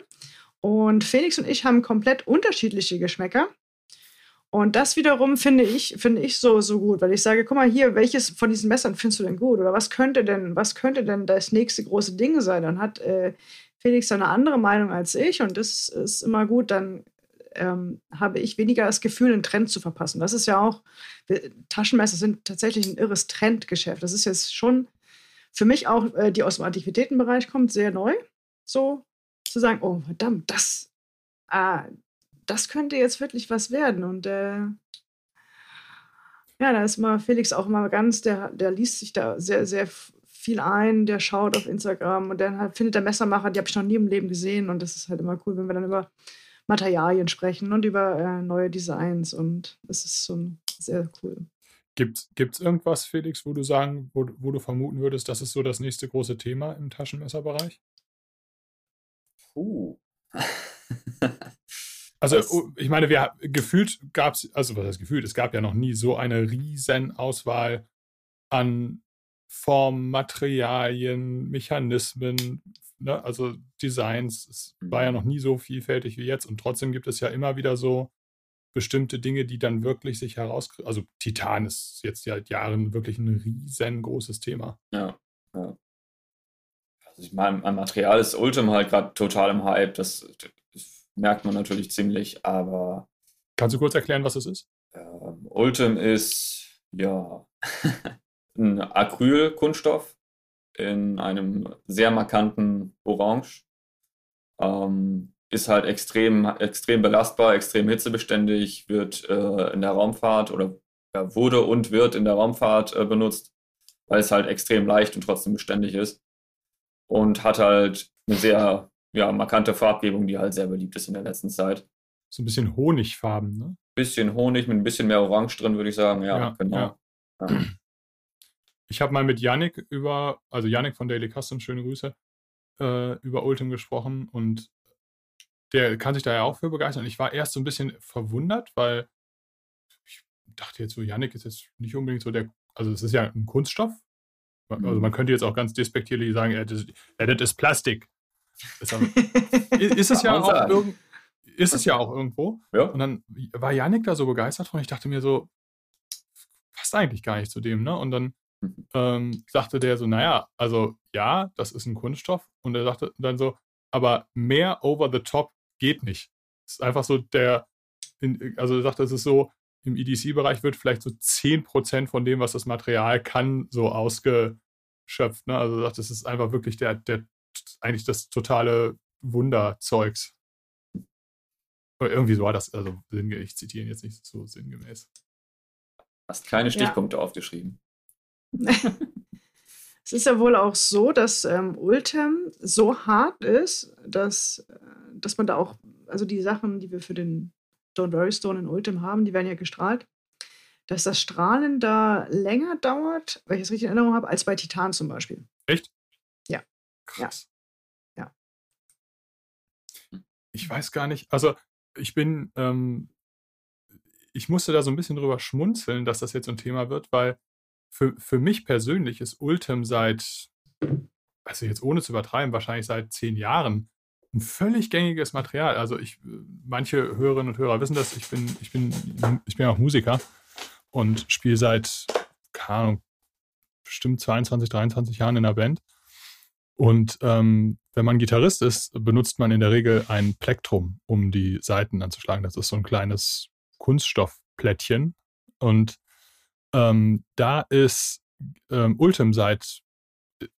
Und Felix und ich haben komplett unterschiedliche Geschmäcker. Und das wiederum finde ich, finde ich so, so gut, weil ich sage, guck mal hier, welches von diesen Messern findest du denn gut? Oder was könnte denn, was könnte denn das nächste große Ding sein? Dann hat äh, Felix eine andere Meinung als ich und das ist immer gut, dann ähm, habe ich weniger das Gefühl, einen Trend zu verpassen. Das ist ja auch, Taschenmesser sind tatsächlich ein irres Trendgeschäft. Das ist jetzt schon für mich auch, äh, die aus dem Antiquitätenbereich kommt, sehr neu. So zu sagen, oh verdammt, das, ah, das könnte jetzt wirklich was werden. Und äh, ja, da ist mal Felix auch mal ganz, der, der liest sich da sehr, sehr viel ein, der schaut auf Instagram und dann halt findet der Messermacher, die habe ich noch nie im Leben gesehen. Und das ist halt immer cool, wenn wir dann über Materialien sprechen und über äh, neue Designs. Und das ist schon sehr cool. Gibt es irgendwas, Felix, wo du sagen, wo, wo du vermuten würdest, das ist so das nächste große Thema im Taschenmesserbereich? Puh. also, oh, ich meine, wir gefühlt gab es, also was heißt gefühlt, es gab ja noch nie so eine riesen Auswahl an Formen, Materialien, Mechanismen, ne? also Designs. Es war ja mhm. noch nie so vielfältig wie jetzt und trotzdem gibt es ja immer wieder so bestimmte Dinge, die dann wirklich sich heraus, also Titan ist jetzt seit Jahren wirklich ein riesengroßes Thema. Ja, ja. Also ich meine, mein Material ist Ultim halt gerade total im Hype, das, das, merkt man natürlich ziemlich, aber. Kannst du kurz erklären, was es ist? Ähm, Ultim ist ja ein Acrylkunststoff in einem sehr markanten Orange. Ähm, ist halt extrem, extrem belastbar, extrem hitzebeständig, wird äh, in der Raumfahrt oder ja, wurde und wird in der Raumfahrt äh, benutzt, weil es halt extrem leicht und trotzdem beständig ist. Und hat halt eine sehr ja, markante Farbgebung, die halt sehr beliebt ist in der letzten Zeit. So ein bisschen Honigfarben, ne? Bisschen Honig mit ein bisschen mehr Orange drin, würde ich sagen. Ja, ja genau. Ja. Ja. Ich habe mal mit Yannick über, also Yannick von Daily Custom, schöne Grüße, äh, über Ultim gesprochen und der kann sich da ja auch für begeistern. Ich war erst so ein bisschen verwundert, weil ich dachte jetzt so, Yannick ist jetzt nicht unbedingt so der, also es ist ja ein Kunststoff. Also man könnte jetzt auch ganz despektierlich sagen, ja, das, ja, das ist Plastik. Ist, ist es ja auch irgend, ist es ja auch irgendwo. Ja. Und dann war Yannick da so begeistert von. Ich dachte mir so, passt eigentlich gar nicht zu dem, ne? Und dann mhm. ähm, sagte der so, naja, also ja, das ist ein Kunststoff. Und er sagte dann so, aber mehr over the top geht nicht. Es ist einfach so der, also er sagt, das ist so, im EDC-Bereich wird vielleicht so 10% von dem, was das Material kann, so ausgeschöpft. Ne? Also sagt, das ist einfach wirklich der, der, eigentlich das totale Wunderzeugs. irgendwie so war das, also ich zitiere ihn jetzt nicht so sinngemäß. Hast keine Stichpunkte ja. aufgeschrieben. es ist ja wohl auch so, dass ähm, Ultem so hart ist, dass äh, dass man da auch, also die Sachen, die wir für den Don't Worry Stone in Ultim haben, die werden ja gestrahlt, dass das Strahlen da länger dauert, weil ich es richtig in Erinnerung habe, als bei Titan zum Beispiel. Echt? Ja. Krass. Ja. ja. Ich weiß gar nicht, also ich bin, ähm, ich musste da so ein bisschen drüber schmunzeln, dass das jetzt ein Thema wird, weil für, für mich persönlich ist Ultim seit, also jetzt ohne zu übertreiben, wahrscheinlich seit zehn Jahren ein völlig gängiges Material. Also ich, manche Hörerinnen und Hörer wissen das, ich bin, ich bin, ich bin auch Musiker und spiele seit, keine Ahnung, bestimmt 22, 23 Jahren in einer Band. Und ähm, wenn man Gitarrist ist, benutzt man in der Regel ein Plektrum, um die Saiten anzuschlagen. Das ist so ein kleines Kunststoffplättchen. Und ähm, da ist ähm, Ultim seit,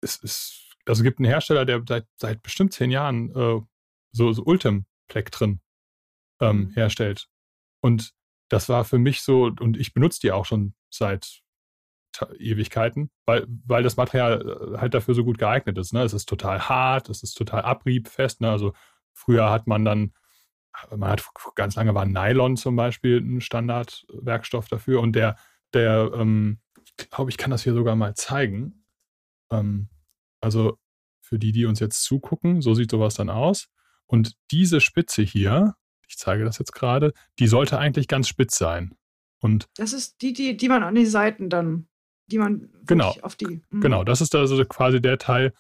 ist, ist also es gibt einen Hersteller, der seit, seit bestimmt zehn Jahren äh, so, so Ultim-Plektren ähm, mhm. herstellt. Und das war für mich so, und ich benutze die auch schon seit Ewigkeiten, weil, weil das Material äh, halt dafür so gut geeignet ist. Ne? Es ist total hart, es ist total abriebfest. Ne? Also früher hat man dann, man hat ganz lange war Nylon zum Beispiel ein Standardwerkstoff dafür und der, der, ähm, ich glaube, ich kann das hier sogar mal zeigen. Ähm, also für die, die uns jetzt zugucken, so sieht sowas dann aus. Und diese Spitze hier, ich zeige das jetzt gerade, die sollte eigentlich ganz spitz sein. Und das ist die, die, die man an die Seiten dann, die man genau, auf die. Mh. Genau, das ist also quasi der Teil,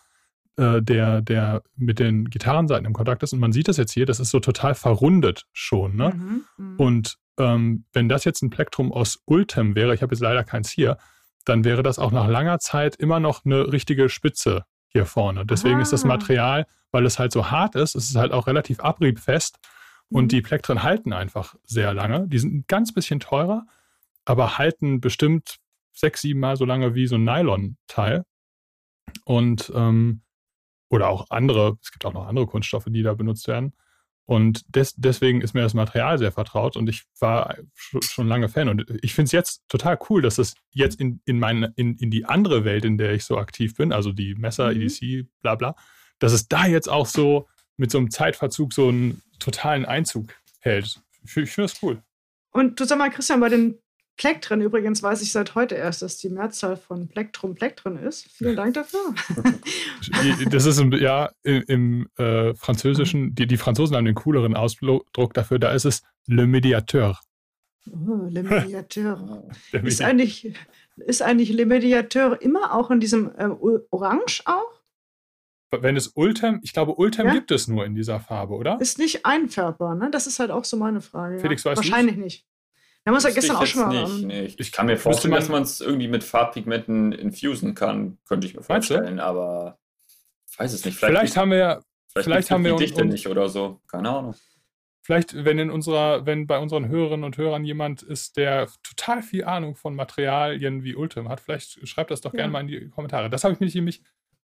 äh, der, der mit den Gitarrenseiten im Kontakt ist. Und man sieht das jetzt hier, das ist so total verrundet schon. Ne? Mhm, mh. Und ähm, wenn das jetzt ein Plektrum aus Ultem wäre, ich habe jetzt leider keins hier, dann wäre das auch nach langer Zeit immer noch eine richtige Spitze hier vorne. Deswegen ah. ist das ah. Material, weil es halt so hart ist, es ist halt auch relativ abriebfest und mhm. die Plektren halten einfach sehr lange. Die sind ein ganz bisschen teurer, aber halten bestimmt sechs, sieben Mal so lange wie so ein Nylon-Teil. Und ähm, oder auch andere, es gibt auch noch andere Kunststoffe, die da benutzt werden. Und des, deswegen ist mir das Material sehr vertraut und ich war schon lange Fan. Und ich finde es jetzt total cool, dass es jetzt in, in, meine, in, in die andere Welt, in der ich so aktiv bin, also die Messer, mhm. EDC, bla bla, dass es da jetzt auch so mit so einem Zeitverzug so einen totalen Einzug hält. Ich, ich finde das cool. Und du sag mal, Christian, bei den Plektren übrigens weiß ich seit heute erst, dass die Mehrzahl von Plektrum Plektren ist. Vielen Dank dafür. das ist im, ja im, im äh, Französischen, die, die Franzosen haben den cooleren Ausdruck dafür, da ist es Le Mediateur. Oh, Le Mediateur. ist, eigentlich, ist eigentlich Le Mediateur immer auch in diesem äh, Orange auch? Wenn es Ultem, ich glaube, Ultem ja? gibt es nur in dieser Farbe, oder? Ist nicht einfärbbar, ne? Das ist halt auch so meine Frage. Felix, ja. weißt Wahrscheinlich du's? Nicht. Wir haben uns ja gestern auch schon mal. Nicht, nicht. Ich kann mir vorstellen, man, dass man es irgendwie mit Farbpigmenten infusen kann, könnte ich mir vorstellen, aber ich weiß es nicht. Vielleicht, vielleicht haben wir vielleicht, vielleicht haben wir die Dichte nicht oder so, keine Ahnung. Vielleicht, wenn in unserer, wenn bei unseren Hörerinnen und Hörern jemand ist, der total viel Ahnung von Materialien wie Ultim hat, vielleicht schreibt das doch ja. gerne mal in die Kommentare. Das habe ich mich nämlich,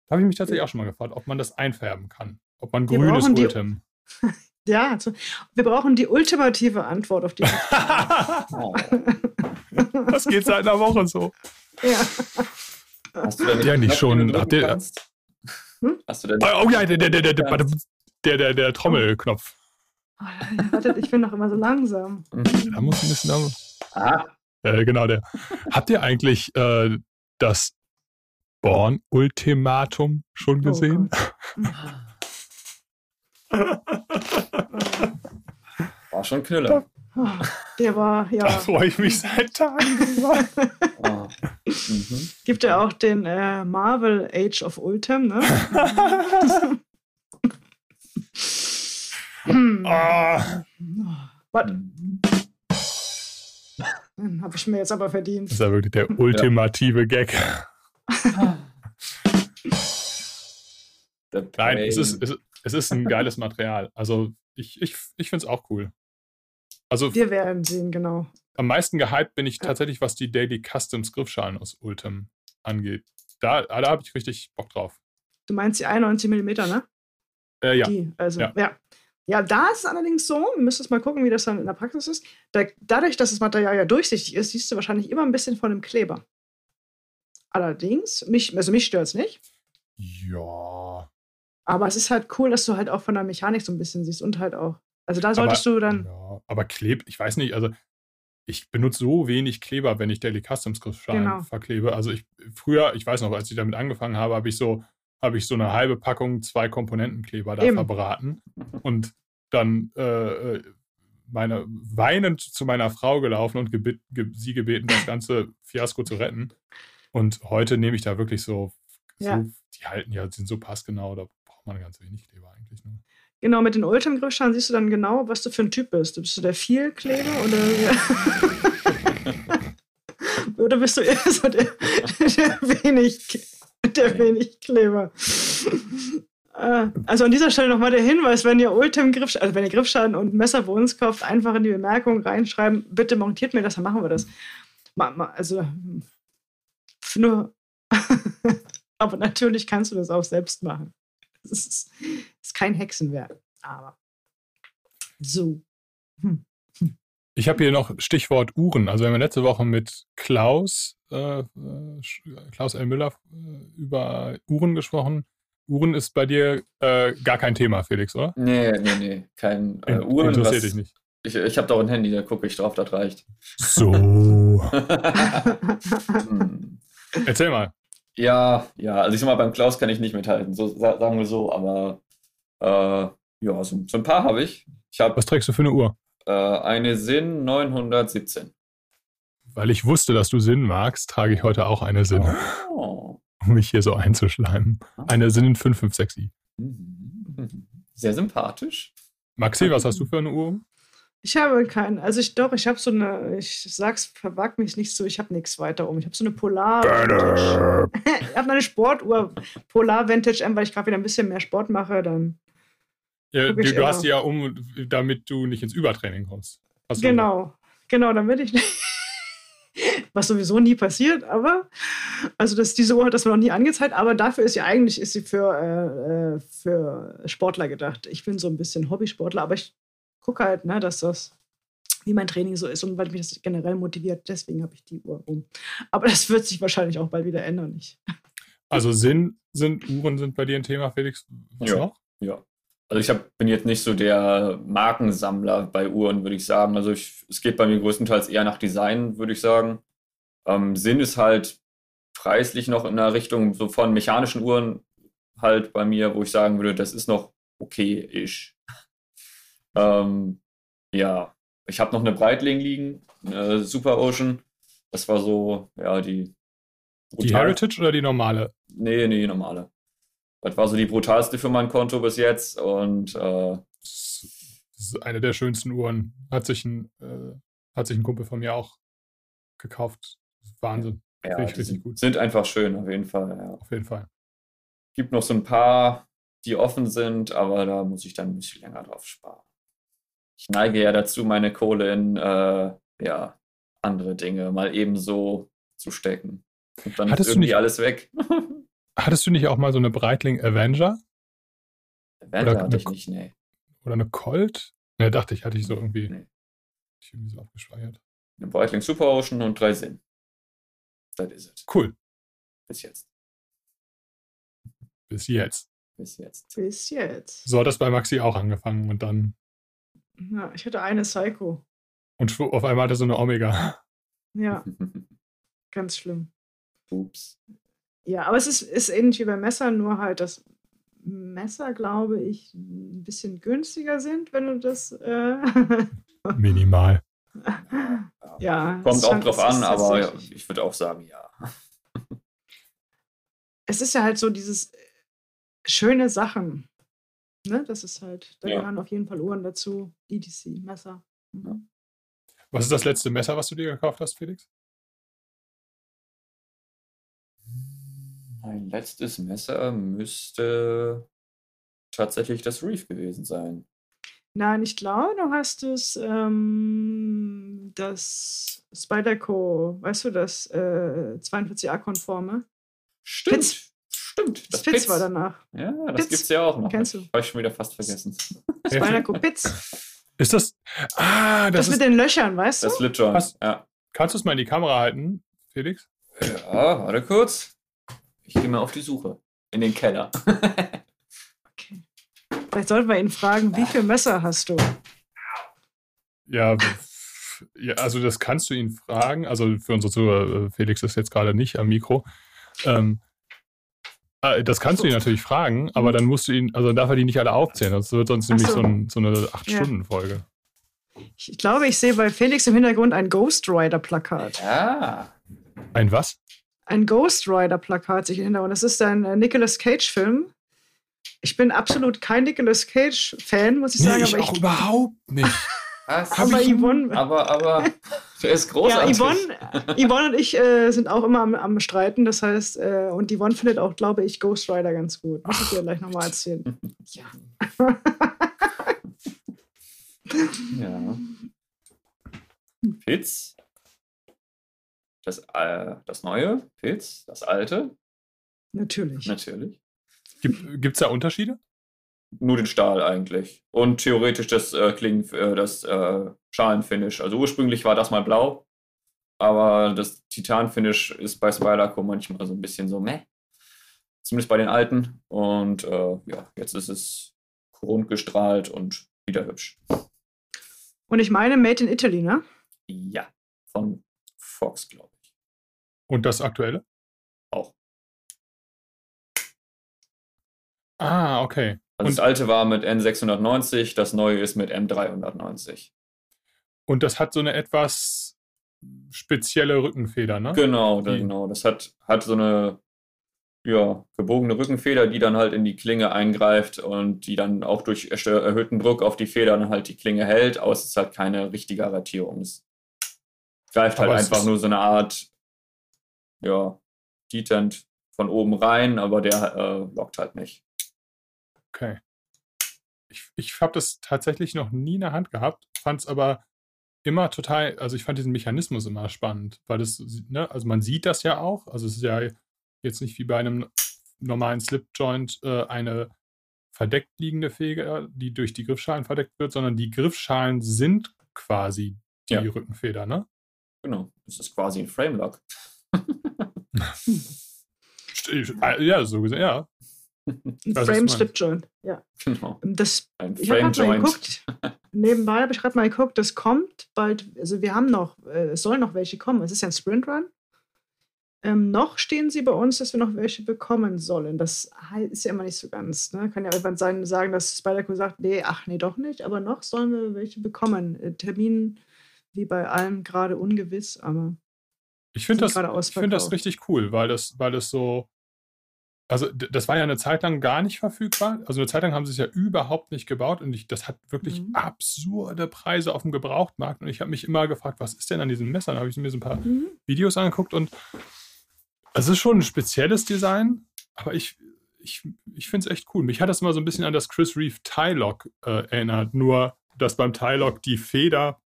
habe ich mich tatsächlich auch schon mal gefragt, ob man das einfärben kann. Ob man grünes Ultim. Ja, also, wir brauchen die ultimative Antwort auf die Frage. das geht seit einer Woche so. Ja. Hast du denn ja, nicht schon. Den du hm? Hast du denn ah, oh ja, der, der, der, der, der Trommelknopf. Oh, wartet, ich bin noch immer so langsam. Mhm. Da muss ein bisschen. Ah. Äh, genau, der. Habt ihr eigentlich äh, das Born-Ultimatum schon oh gesehen? Oh war schon Knüller. Der war, ja. Da freue ich mich seit Tagen drüber. oh. mhm. Gibt ja auch den äh, Marvel Age of Ultim, ne? hm. oh. Was? Hm, Habe ich mir jetzt aber verdient. Das ist ja wirklich der ultimative ja. Gag. Nein, es ist, es, es ist ein geiles Material. Also ich, ich, ich finde es auch cool. Also, Wir werden sehen, genau. Am meisten gehypt bin ich tatsächlich, was die Daily Customs Griffschalen aus Ultim angeht. Da, da habe ich richtig Bock drauf. Du meinst die 91 mm, ne? Äh, ja. Die, also, ja. ja. Ja, da ist es allerdings so, wir müssen mal gucken, wie das dann in der Praxis ist. Da, dadurch, dass das Material ja durchsichtig ist, siehst du wahrscheinlich immer ein bisschen von dem Kleber. Allerdings, mich, also mich stört es nicht. Ja. Aber es ist halt cool, dass du halt auch von der Mechanik so ein bisschen siehst und halt auch. Also da solltest aber, du dann. Ja, aber Kleb, ich weiß nicht, also ich benutze so wenig Kleber, wenn ich Daily Customs genau. verklebe. Also ich früher, ich weiß noch, als ich damit angefangen habe, habe ich so habe ich so eine halbe Packung zwei Komponentenkleber da Eben. verbraten und dann äh, äh meine weinend zu meiner Frau gelaufen und gebet, ge, sie gebeten, das ganze Fiasko zu retten. Und heute nehme ich da wirklich so, ja. so, die halten ja, sind so passgenau, da man ganz wenig Kleber eigentlich nur. Genau, mit den Ultim-Griffschalen siehst du dann genau, was du für ein Typ bist. Bist du der Vielkleber oder, oder bist du eher so der, der wenig, der wenig Kleber? Äh, also an dieser Stelle nochmal der Hinweis, wenn ihr Ultim Griffschalen, also wenn ihr Griffschalen und Messer bei uns kauft, einfach in die Bemerkung reinschreiben, bitte montiert mir das, dann machen wir das. Also nur, aber natürlich kannst du das auch selbst machen. Das ist, ist kein Hexenwerk. Aber so. Hm. Ich habe hier noch Stichwort Uhren. Also wir haben letzte Woche mit Klaus, äh, äh Klaus L. Müller äh, über Uhren gesprochen. Uhren ist bei dir äh, gar kein Thema, Felix, oder? Nee, nee, nee. Kein äh, Uhren. Interessiert was, dich nicht. Ich, ich habe doch ein Handy, da gucke ich drauf, das reicht. So. hm. Erzähl mal. Ja, ja, also ich sag mal, beim Klaus kann ich nicht mithalten, so sagen wir so, aber äh, ja, so, so, ein paar habe ich. ich hab, Was trägst du für eine Uhr? Äh, eine Sinn 917. Weil ich wusste, dass du Sinn magst, trage ich heute auch eine Sinn. Oh. Um mich hier so einzuschleimen. Ah. Eine Sinn 556i. Mhm. Sehr sympathisch. Maxi, was hast du für eine Uhr? Ich habe keinen. Also ich doch, ich habe so eine, ich sag's, verwag mich nicht so, ich habe nichts weiter um. Ich habe so eine Polar. ich habe eine Sportuhr Polar Vantage M, weil ich gerade wieder ein bisschen mehr Sport mache, dann. Ja, du, du hast die ja um, damit du nicht ins Übertraining kommst. genau, genau, damit ich nicht. Was sowieso nie passiert, aber also das, diese Uhr hat das noch nie angezeigt, aber dafür ist sie eigentlich ist sie für, äh, äh für Sportler gedacht. Ich bin so ein bisschen Hobbysportler, aber ich gucke halt, ne, dass das wie mein Training so ist und weil mich das generell motiviert. Deswegen habe ich die Uhr um. Aber das wird sich wahrscheinlich auch bald wieder ändern. Ich. Also Sinn sind Uhren sind bei dir ein Thema, Felix. Was ja. noch? Ja. also ich hab, bin jetzt nicht so der Markensammler bei Uhren, würde ich sagen. Also ich, es geht bei mir größtenteils eher nach Design, würde ich sagen. Ähm, Sinn ist halt preislich noch in der Richtung so von mechanischen Uhren halt bei mir, wo ich sagen würde, das ist noch okay-ish. Ähm, ja, ich habe noch eine Breitling liegen, eine Super Ocean. Das war so, ja, die. Brutal. Die Heritage oder die normale? Nee, nee, die normale. Das war so die brutalste für mein Konto bis jetzt und äh, das ist eine der schönsten Uhren. Hat sich ein, äh, hat sich ein Kumpel von mir auch gekauft. Wahnsinn. Ja, Finde ich richtig gut. Sind einfach schön, auf jeden Fall. Ja. Auf jeden Fall. Gibt noch so ein paar, die offen sind, aber da muss ich dann ein bisschen länger drauf sparen. Ich neige ja dazu, meine Kohle in äh, ja, andere Dinge mal ebenso zu stecken. Und dann Hattest ist irgendwie alles weg. Hattest du nicht auch mal so eine Breitling Avenger? Avenger oder hatte ich nicht, nee. Oder eine Colt? Ne, dachte ich, hatte ich so irgendwie, nee. ich irgendwie so abgespeichert. Eine Breitling Super Ocean und drei Sinn. Das ist es. Cool. Bis jetzt. Bis jetzt. Bis jetzt. Bis jetzt. So hat das bei Maxi auch angefangen und dann. Ja, ich hatte eine Psycho. Und auf einmal hatte so eine Omega. Ja. Ganz schlimm. Ups. Ja, aber es ist, ist ähnlich wie beim Messer, nur halt, dass Messer, glaube ich, ein bisschen günstiger sind, wenn du das. Äh Minimal. ja. Kommt auch drauf an, aber ich würde auch sagen, ja. Es ist ja halt so dieses schöne Sachen. Ne? Das ist halt, da ja. gehören auf jeden Fall Uhren dazu. EDC, Messer. Mhm. Was ist das letzte Messer, was du dir gekauft hast, Felix? Mein letztes Messer müsste tatsächlich das Reef gewesen sein. Nein, ich glaube, du hast es, ähm, das Spyderco, weißt du, das äh, 42a-konforme. Stimmt. Pitz. Stimmt. Das, das Pitz, war danach. Ja, das gibt es ja auch noch. Kennst du? Habe ich schon wieder fast vergessen. Spyderco Pitz. Ist das. Ah, das, das mit den Löchern, weißt du? Das Lip ja. Kannst du es mal in die Kamera halten, Felix? Ja, warte kurz. Ich gehe mal auf die Suche. In den Keller. okay. Vielleicht sollten wir ihn fragen, wie viele Messer hast du? Ja, ja, also das kannst du ihn fragen. Also für unsere Zuhörer, äh, Felix ist jetzt gerade nicht am Mikro. Ähm, äh, das kannst du ihn natürlich fragen, aber dann musst du ihn, also dann darf er die nicht alle aufzählen. Das wird sonst nämlich so. so, ein, so eine 8-Stunden-Folge. Ich glaube, ich sehe bei Felix im Hintergrund ein Ghost Rider-Plakat. Ja. Ein was? ein Ghost Rider-Plakat sich hinter. Und das ist ein äh, Nicolas Cage-Film. Ich bin absolut kein Nicolas Cage-Fan, muss ich sagen. Nee, ich aber auch ich, überhaupt nicht. aber Yvonne. Aber, aber der ist großartig. Ja, Yvonne, Yvonne und ich äh, sind auch immer am, am Streiten. Das heißt, äh, und Yvonne findet auch, glaube ich, Ghost Rider ganz gut. Muss ich dir gleich nochmal erzählen. ja. ja. Pitz das, äh, das neue Pilz, das alte. Natürlich. Natürlich. Gibt es da Unterschiede? Nur den Stahl eigentlich. Und theoretisch das äh, Klingen, äh, das äh, Schalenfinish. Also ursprünglich war das mal blau, aber das Titanfinish ist bei Spyderco manchmal so ein bisschen so meh. Zumindest bei den alten. Und äh, ja, jetzt ist es rundgestrahlt und wieder hübsch. Und ich meine Made in Italy, ne? Ja, von Fox, glaube ich. Und das aktuelle? Auch. Ah, okay. Also das alte war mit N690, das neue ist mit M390. Und das hat so eine etwas spezielle Rückenfeder, ne? Genau, die. genau. Das hat, hat so eine ja, gebogene Rückenfeder, die dann halt in die Klinge eingreift und die dann auch durch erhöhten Druck auf die Federn halt die Klinge hält, außer es hat keine richtige Arretierung. Es greift halt Aber einfach nur so eine Art ja, Detent von oben rein, aber der äh, lockt halt nicht. Okay. Ich, ich habe das tatsächlich noch nie in der Hand gehabt, fand es aber immer total, also ich fand diesen Mechanismus immer spannend, weil das, ne, also man sieht das ja auch, also es ist ja jetzt nicht wie bei einem normalen Slipjoint äh, eine verdeckt liegende Feder, die durch die Griffschalen verdeckt wird, sondern die Griffschalen sind quasi die ja. Rückenfeder, ne? Genau, das ist quasi ein Framelock. ja, so gesehen, ja. Ein Frame Slip Joint, ja. Genau. Das, Ein ich habe mal geguckt, nebenbei habe ich gerade mal geguckt, das kommt bald, also wir haben noch, äh, es sollen noch welche kommen. Es ist ja ein Sprint Run. Ähm, noch stehen sie bei uns, dass wir noch welche bekommen sollen. Das ist ja immer nicht so ganz. Ne? Kann ja irgendwann sein, sagen, dass Spyderco sagt, nee, ach nee, doch nicht. Aber noch sollen wir welche bekommen. Äh, Termin wie bei allem gerade ungewiss, aber ich finde das, find das richtig cool, weil das, weil das so, also das war ja eine Zeit lang gar nicht verfügbar. Also eine Zeit lang haben sie es ja überhaupt nicht gebaut und ich, das hat wirklich mhm. absurde Preise auf dem Gebrauchtmarkt. Und ich habe mich immer gefragt, was ist denn an diesen Messern? Da habe ich mir so ein paar mhm. Videos angeguckt und es ist schon ein spezielles Design, aber ich, ich, ich finde es echt cool. Mich hat das immer so ein bisschen an das Chris Reeve Tie-Lock äh, erinnert, nur dass beim Tie-Lock die Feder,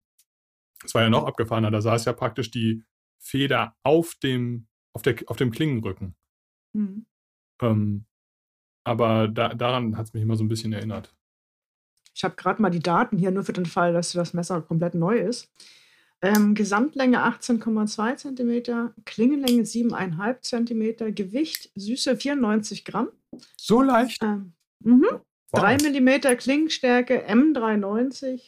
das war ja noch abgefahrener, da saß ja praktisch die Feder auf dem, auf der, auf dem Klingenrücken. Mhm. Ähm, aber da, daran hat es mich immer so ein bisschen erinnert. Ich habe gerade mal die Daten hier, nur für den Fall, dass das Messer komplett neu ist. Ähm, Gesamtlänge 18,2 cm, Klingenlänge 7,5 cm, Gewicht süße 94 Gramm. So leicht? Ähm, mhm. wow. 3 mm Klingenstärke, M390.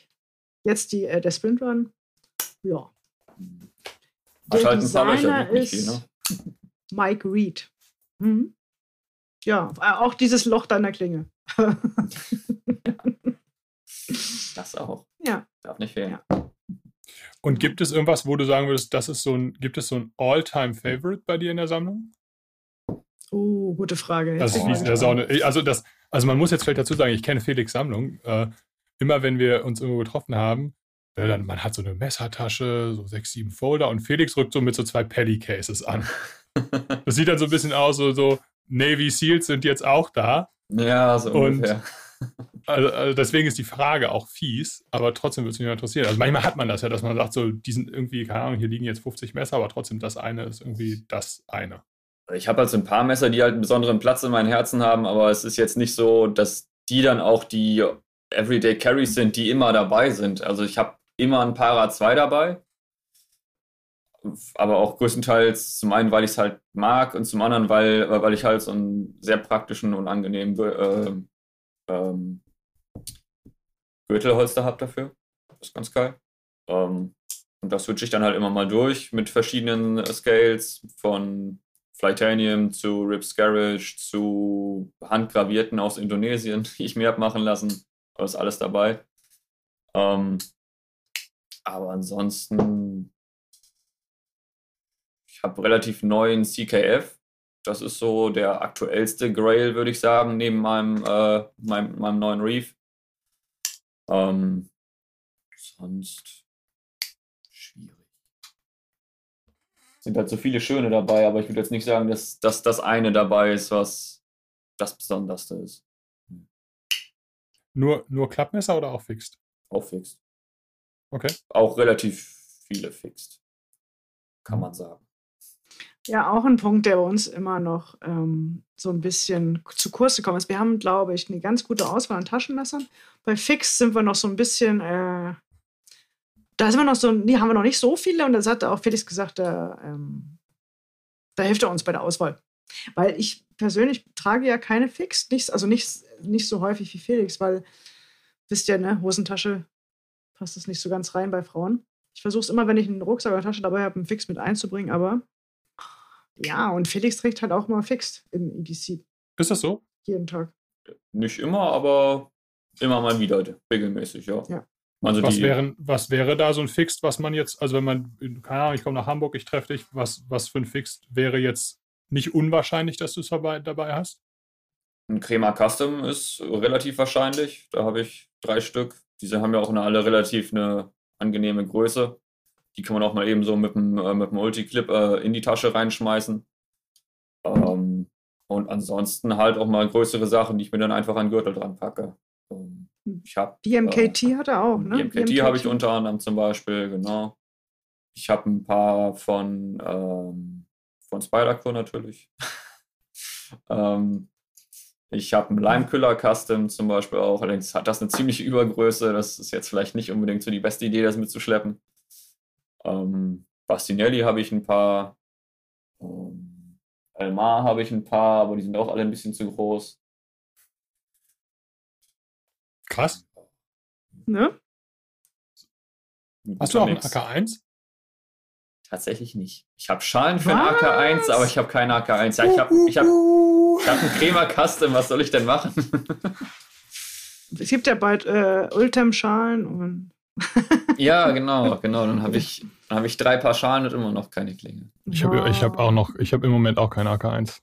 Jetzt die, äh, der Sprint Run. Ja. Der Designer ist viel, ne? Mike Reed. Mhm. Ja, äh, auch dieses Loch deiner Klinge. das auch. Ja. Darf nicht fehlen. Ja. Und gibt es irgendwas, wo du sagen würdest, das ist so ein, gibt es so ein All-Time-Favorite bei dir in der Sammlung? Oh, gute Frage. Also, das eine, also, das, also man muss jetzt vielleicht dazu sagen, ich kenne Felix Sammlung. Äh, immer wenn wir uns irgendwo getroffen haben, äh, dann, man hat so eine Messertasche, so sechs, sieben Folder und Felix rückt so mit so zwei Paddy-Cases an. das sieht dann so ein bisschen aus, so, so Navy Seals sind jetzt auch da. Ja, so ungefähr. Und also, also, deswegen ist die Frage auch fies, aber trotzdem würde es mich interessieren. Also manchmal hat man das ja, dass man sagt, so, die sind irgendwie, keine Ahnung, hier liegen jetzt 50 Messer, aber trotzdem das eine ist irgendwie das eine. Ich habe halt so ein paar Messer, die halt einen besonderen Platz in meinem Herzen haben, aber es ist jetzt nicht so, dass die dann auch die Everyday Carries sind, die immer dabei sind. Also ich habe immer ein Para 2 dabei, aber auch größtenteils zum einen, weil ich es halt mag und zum anderen, weil, weil ich halt so einen sehr praktischen und angenehmen äh, ähm, Gürtelholster habe dafür. Das ist ganz geil. Ähm, und das switche ich dann halt immer mal durch mit verschiedenen Scales von Flightanium zu Rips Garage zu handgravierten aus Indonesien, die ich mir habe machen lassen. Da ist alles dabei. Ähm, aber ansonsten, ich habe relativ neuen CKF. Das ist so der aktuellste Grail, würde ich sagen, neben meinem, äh, meinem, meinem neuen Reef. Ähm, sonst schwierig. Es sind halt so viele schöne dabei, aber ich würde jetzt nicht sagen, dass, dass das eine dabei ist, was das Besonderste ist. Nur, nur Klappmesser oder auch fixed? Auch fixed. Okay. Auch relativ viele fixed. Kann man sagen. Ja, auch ein Punkt, der bei uns immer noch ähm, so ein bisschen zu kurz gekommen ist. Wir haben, glaube ich, eine ganz gute Auswahl an Taschenmessern. Bei Fix sind wir noch so ein bisschen, äh, da sind wir noch so, nee, haben wir noch nicht so viele und das hat auch Felix gesagt, da, ähm, da hilft er uns bei der Auswahl. Weil ich persönlich trage ja keine Fix, nicht, also nicht, nicht so häufig wie Felix, weil, wisst ihr, ne, Hosentasche passt das nicht so ganz rein bei Frauen. Ich versuche es immer, wenn ich einen Rucksack oder Tasche dabei habe, einen Fix mit einzubringen, aber ja, und Felix trägt halt auch mal Fixed im EDC. Ist das so? Jeden Tag. Nicht immer, aber immer mal wieder, regelmäßig, ja. ja. Also was, wären, was wäre da so ein Fixed, was man jetzt, also wenn man, keine Ahnung, ich komme nach Hamburg, ich treffe dich, was, was für ein Fixed wäre jetzt nicht unwahrscheinlich, dass du es dabei, dabei hast? Ein Crema Custom ist relativ wahrscheinlich. Da habe ich drei Stück. Diese haben ja auch eine, alle relativ eine angenehme Größe. Die kann man auch mal eben so mit dem, äh, mit dem Multiclip äh, in die Tasche reinschmeißen. Ähm, und ansonsten halt auch mal größere Sachen, die ich mir dann einfach an Gürtel dran packe. Ähm, ich hab, BMKT äh, hat er auch, ne? BMKT. habe ich unter anderem zum Beispiel, genau. Ich habe ein paar von, ähm, von Spyderco natürlich. ähm, ich habe einen Limekiller Custom zum Beispiel auch. Allerdings hat das eine ziemliche Übergröße. Das ist jetzt vielleicht nicht unbedingt so die beste Idee, das mitzuschleppen. Ähm, Bastinelli habe ich ein paar. Ähm, Elmar habe ich ein paar, aber die sind auch alle ein bisschen zu groß. krass. Ne? Hast du auch einen AK1? Tatsächlich nicht. Ich habe Schalen für einen AK1, aber ich habe keine AK1. Ja, ich habe ich hab, ich hab einen Crema Custom, was soll ich denn machen? es gibt ja bald äh, Ultem-Schalen und. ja, genau, genau. Dann habe ich, hab ich drei Paar Schalen und immer noch keine Klinge. Ich habe ich hab auch noch, ich habe im Moment auch keine AK1.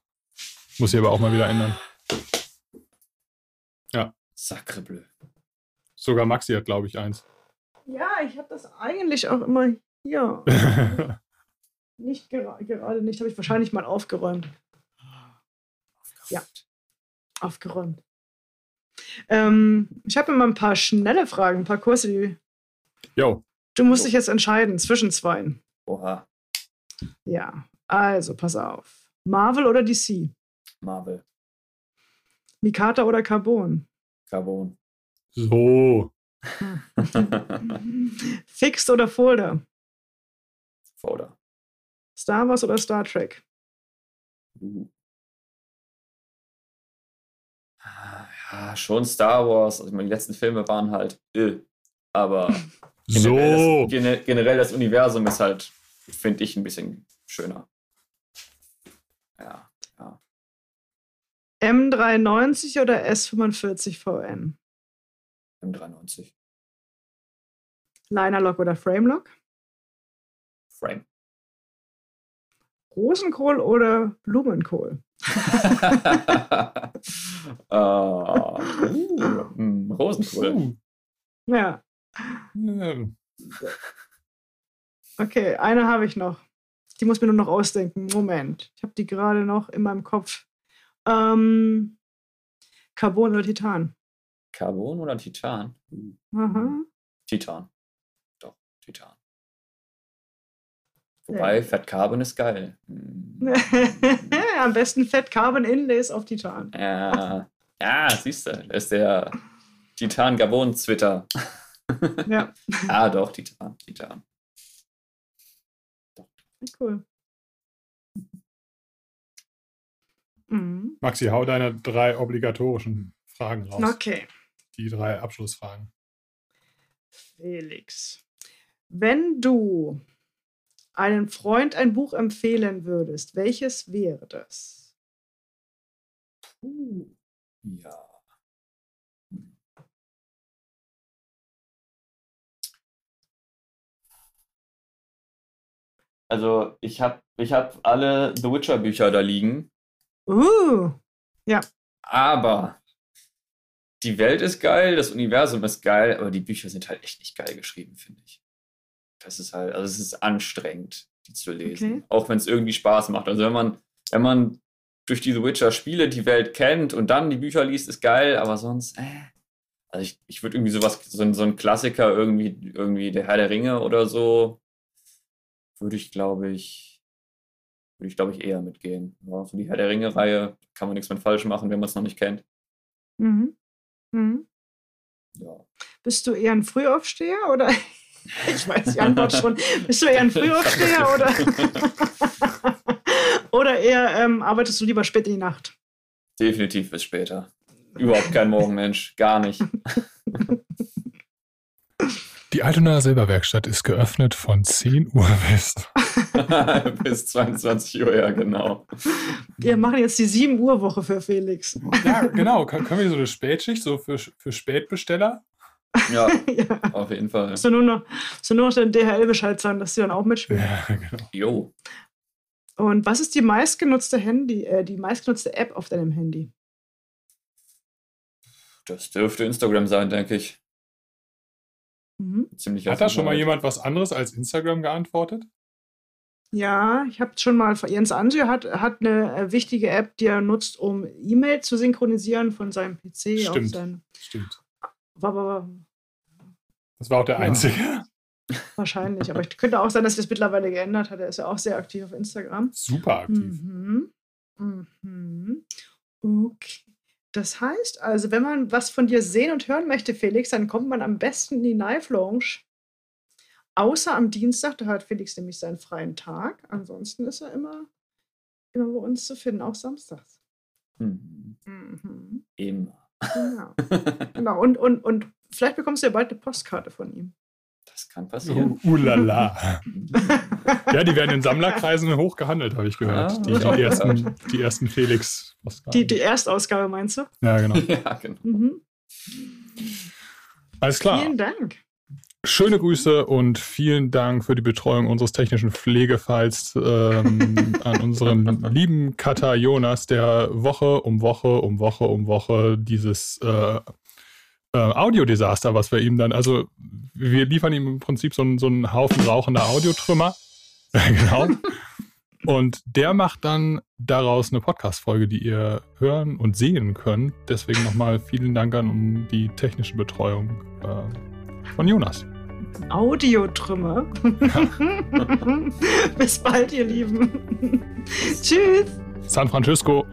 Muss ich aber auch mal wieder ändern. Ja. Sacrebleu. Sogar Maxi hat, glaube ich, eins. Ja, ich habe das eigentlich auch immer hier. nicht gera gerade nicht, habe ich wahrscheinlich mal aufgeräumt. Ja, aufgeräumt. Ähm, ich habe immer ein paar schnelle Fragen, ein paar Kurse, die. Jo. Du musst jo. dich jetzt entscheiden zwischen zwei. Oha. Ja, also pass auf. Marvel oder DC? Marvel. Mikata oder Carbon? Carbon. So. Fixed oder Folder? Folder. Star Wars oder Star Trek? Uh. Ja, schon Star Wars. Also meine letzten Filme waren halt äh, aber so. generell, das, generell das Universum ist halt, finde ich, ein bisschen schöner. Ja, ja. M390 oder S45 VN? M390. Linerlock oder Framelock? Frame. Rosenkohl oder Blumenkohl? uh, uh, Rosenkohl. Ja. Okay, eine habe ich noch. Die muss mir nur noch ausdenken. Moment. Ich habe die gerade noch in meinem Kopf. Ähm, Carbon oder Titan? Carbon oder Titan? Aha. Titan. Doch, Titan. Wobei, ja. Fat Carbon ist geil. Am besten Fat Carbon Inlays auf Titan. Ja, ja siehst du, das ist der Titan Gabon Twitter. Ja. ah, doch, Titan, Titan. Cool. Mhm. Maxi, hau deine drei obligatorischen Fragen raus. Okay. Die drei Abschlussfragen. Felix, wenn du einen Freund ein Buch empfehlen würdest, welches wäre das? Puh, ja. Also ich habe ich hab alle The Witcher Bücher da liegen. Uh, ja. Aber die Welt ist geil, das Universum ist geil, aber die Bücher sind halt echt nicht geil geschrieben, finde ich das ist halt, also es ist anstrengend, die zu lesen. Okay. Auch wenn es irgendwie Spaß macht. Also wenn man, wenn man durch diese Witcher-Spiele die Welt kennt und dann die Bücher liest, ist geil, aber sonst, äh. Also ich, ich würde irgendwie sowas, so, so ein Klassiker, irgendwie, irgendwie der Herr der Ringe oder so, würde ich, glaube ich, würde ich, glaube ich, eher mitgehen. Ja, für die Herr der Ringe-Reihe kann man nichts mehr falsch machen, wenn man es noch nicht kennt. Mhm. Mhm. Ja. Bist du eher ein Frühaufsteher oder Ich weiß die Antwort schon. Bist du eher ein Frühaufsteher oder, oder eher ähm, arbeitest du lieber spät in die Nacht? Definitiv bis später. Überhaupt kein Morgenmensch, gar nicht. Die Altonaer Silberwerkstatt ist geöffnet von 10 Uhr bis. bis 22 Uhr, ja, genau. Wir machen jetzt die 7 Uhr Woche für Felix. Ja, genau. Können wir so eine Spätschicht, so für, für Spätbesteller? Ja, ja, auf jeden Fall. So nur noch, so nur noch den DHL-Bescheid sagen, dass sie dann auch mitspielen. Ja, genau. Jo. Und was ist die meistgenutzte Handy, äh, die meistgenutzte App auf deinem Handy? Das dürfte Instagram sein, denke ich. Mhm. Ziemlich Hat da schon mal jemand was anderes als Instagram geantwortet? Ja, ich habe schon mal. Jens Anjou hat, hat eine äh, wichtige App, die er nutzt, um E-Mail zu synchronisieren von seinem PC Stimmt. auf sein. Stimmt. War, war, das war auch der ja. einzige. Wahrscheinlich, aber es könnte auch sein, dass sich das mittlerweile geändert hat. Er ist ja auch sehr aktiv auf Instagram. Super aktiv. Mhm. Mhm. Okay. Das heißt also, wenn man was von dir sehen und hören möchte, Felix, dann kommt man am besten in die Knife Lounge. Außer am Dienstag, da hat Felix nämlich seinen freien Tag. Ansonsten ist er immer, immer bei uns zu finden, auch samstags. Mhm. Mhm. Immer. Genau. genau. Und, und, und vielleicht bekommst du ja bald eine Postkarte von ihm. Das kann passieren. Uh, ulala. ja, die werden in Sammlerkreisen hochgehandelt, habe ich gehört. Ah, die, die, ersten, die ersten Felix. Die, die Erstausgabe meinst du? Ja, genau. ja, genau. Mhm. Alles klar. Vielen Dank. Schöne Grüße und vielen Dank für die Betreuung unseres technischen Pflegefalls ähm, an unseren lieben Kata Jonas, der Woche um Woche um Woche um Woche dieses äh, äh, Audiodesaster, was wir ihm dann, also wir liefern ihm im Prinzip so, einen, so einen Haufen rauchender Audiotrümmer. genau. Und der macht dann daraus eine Podcast-Folge, die ihr hören und sehen könnt. Deswegen nochmal vielen Dank an die technische Betreuung äh, von Jonas. Audiotrümmer. Bis bald, ihr Lieben. Tschüss. San Francisco.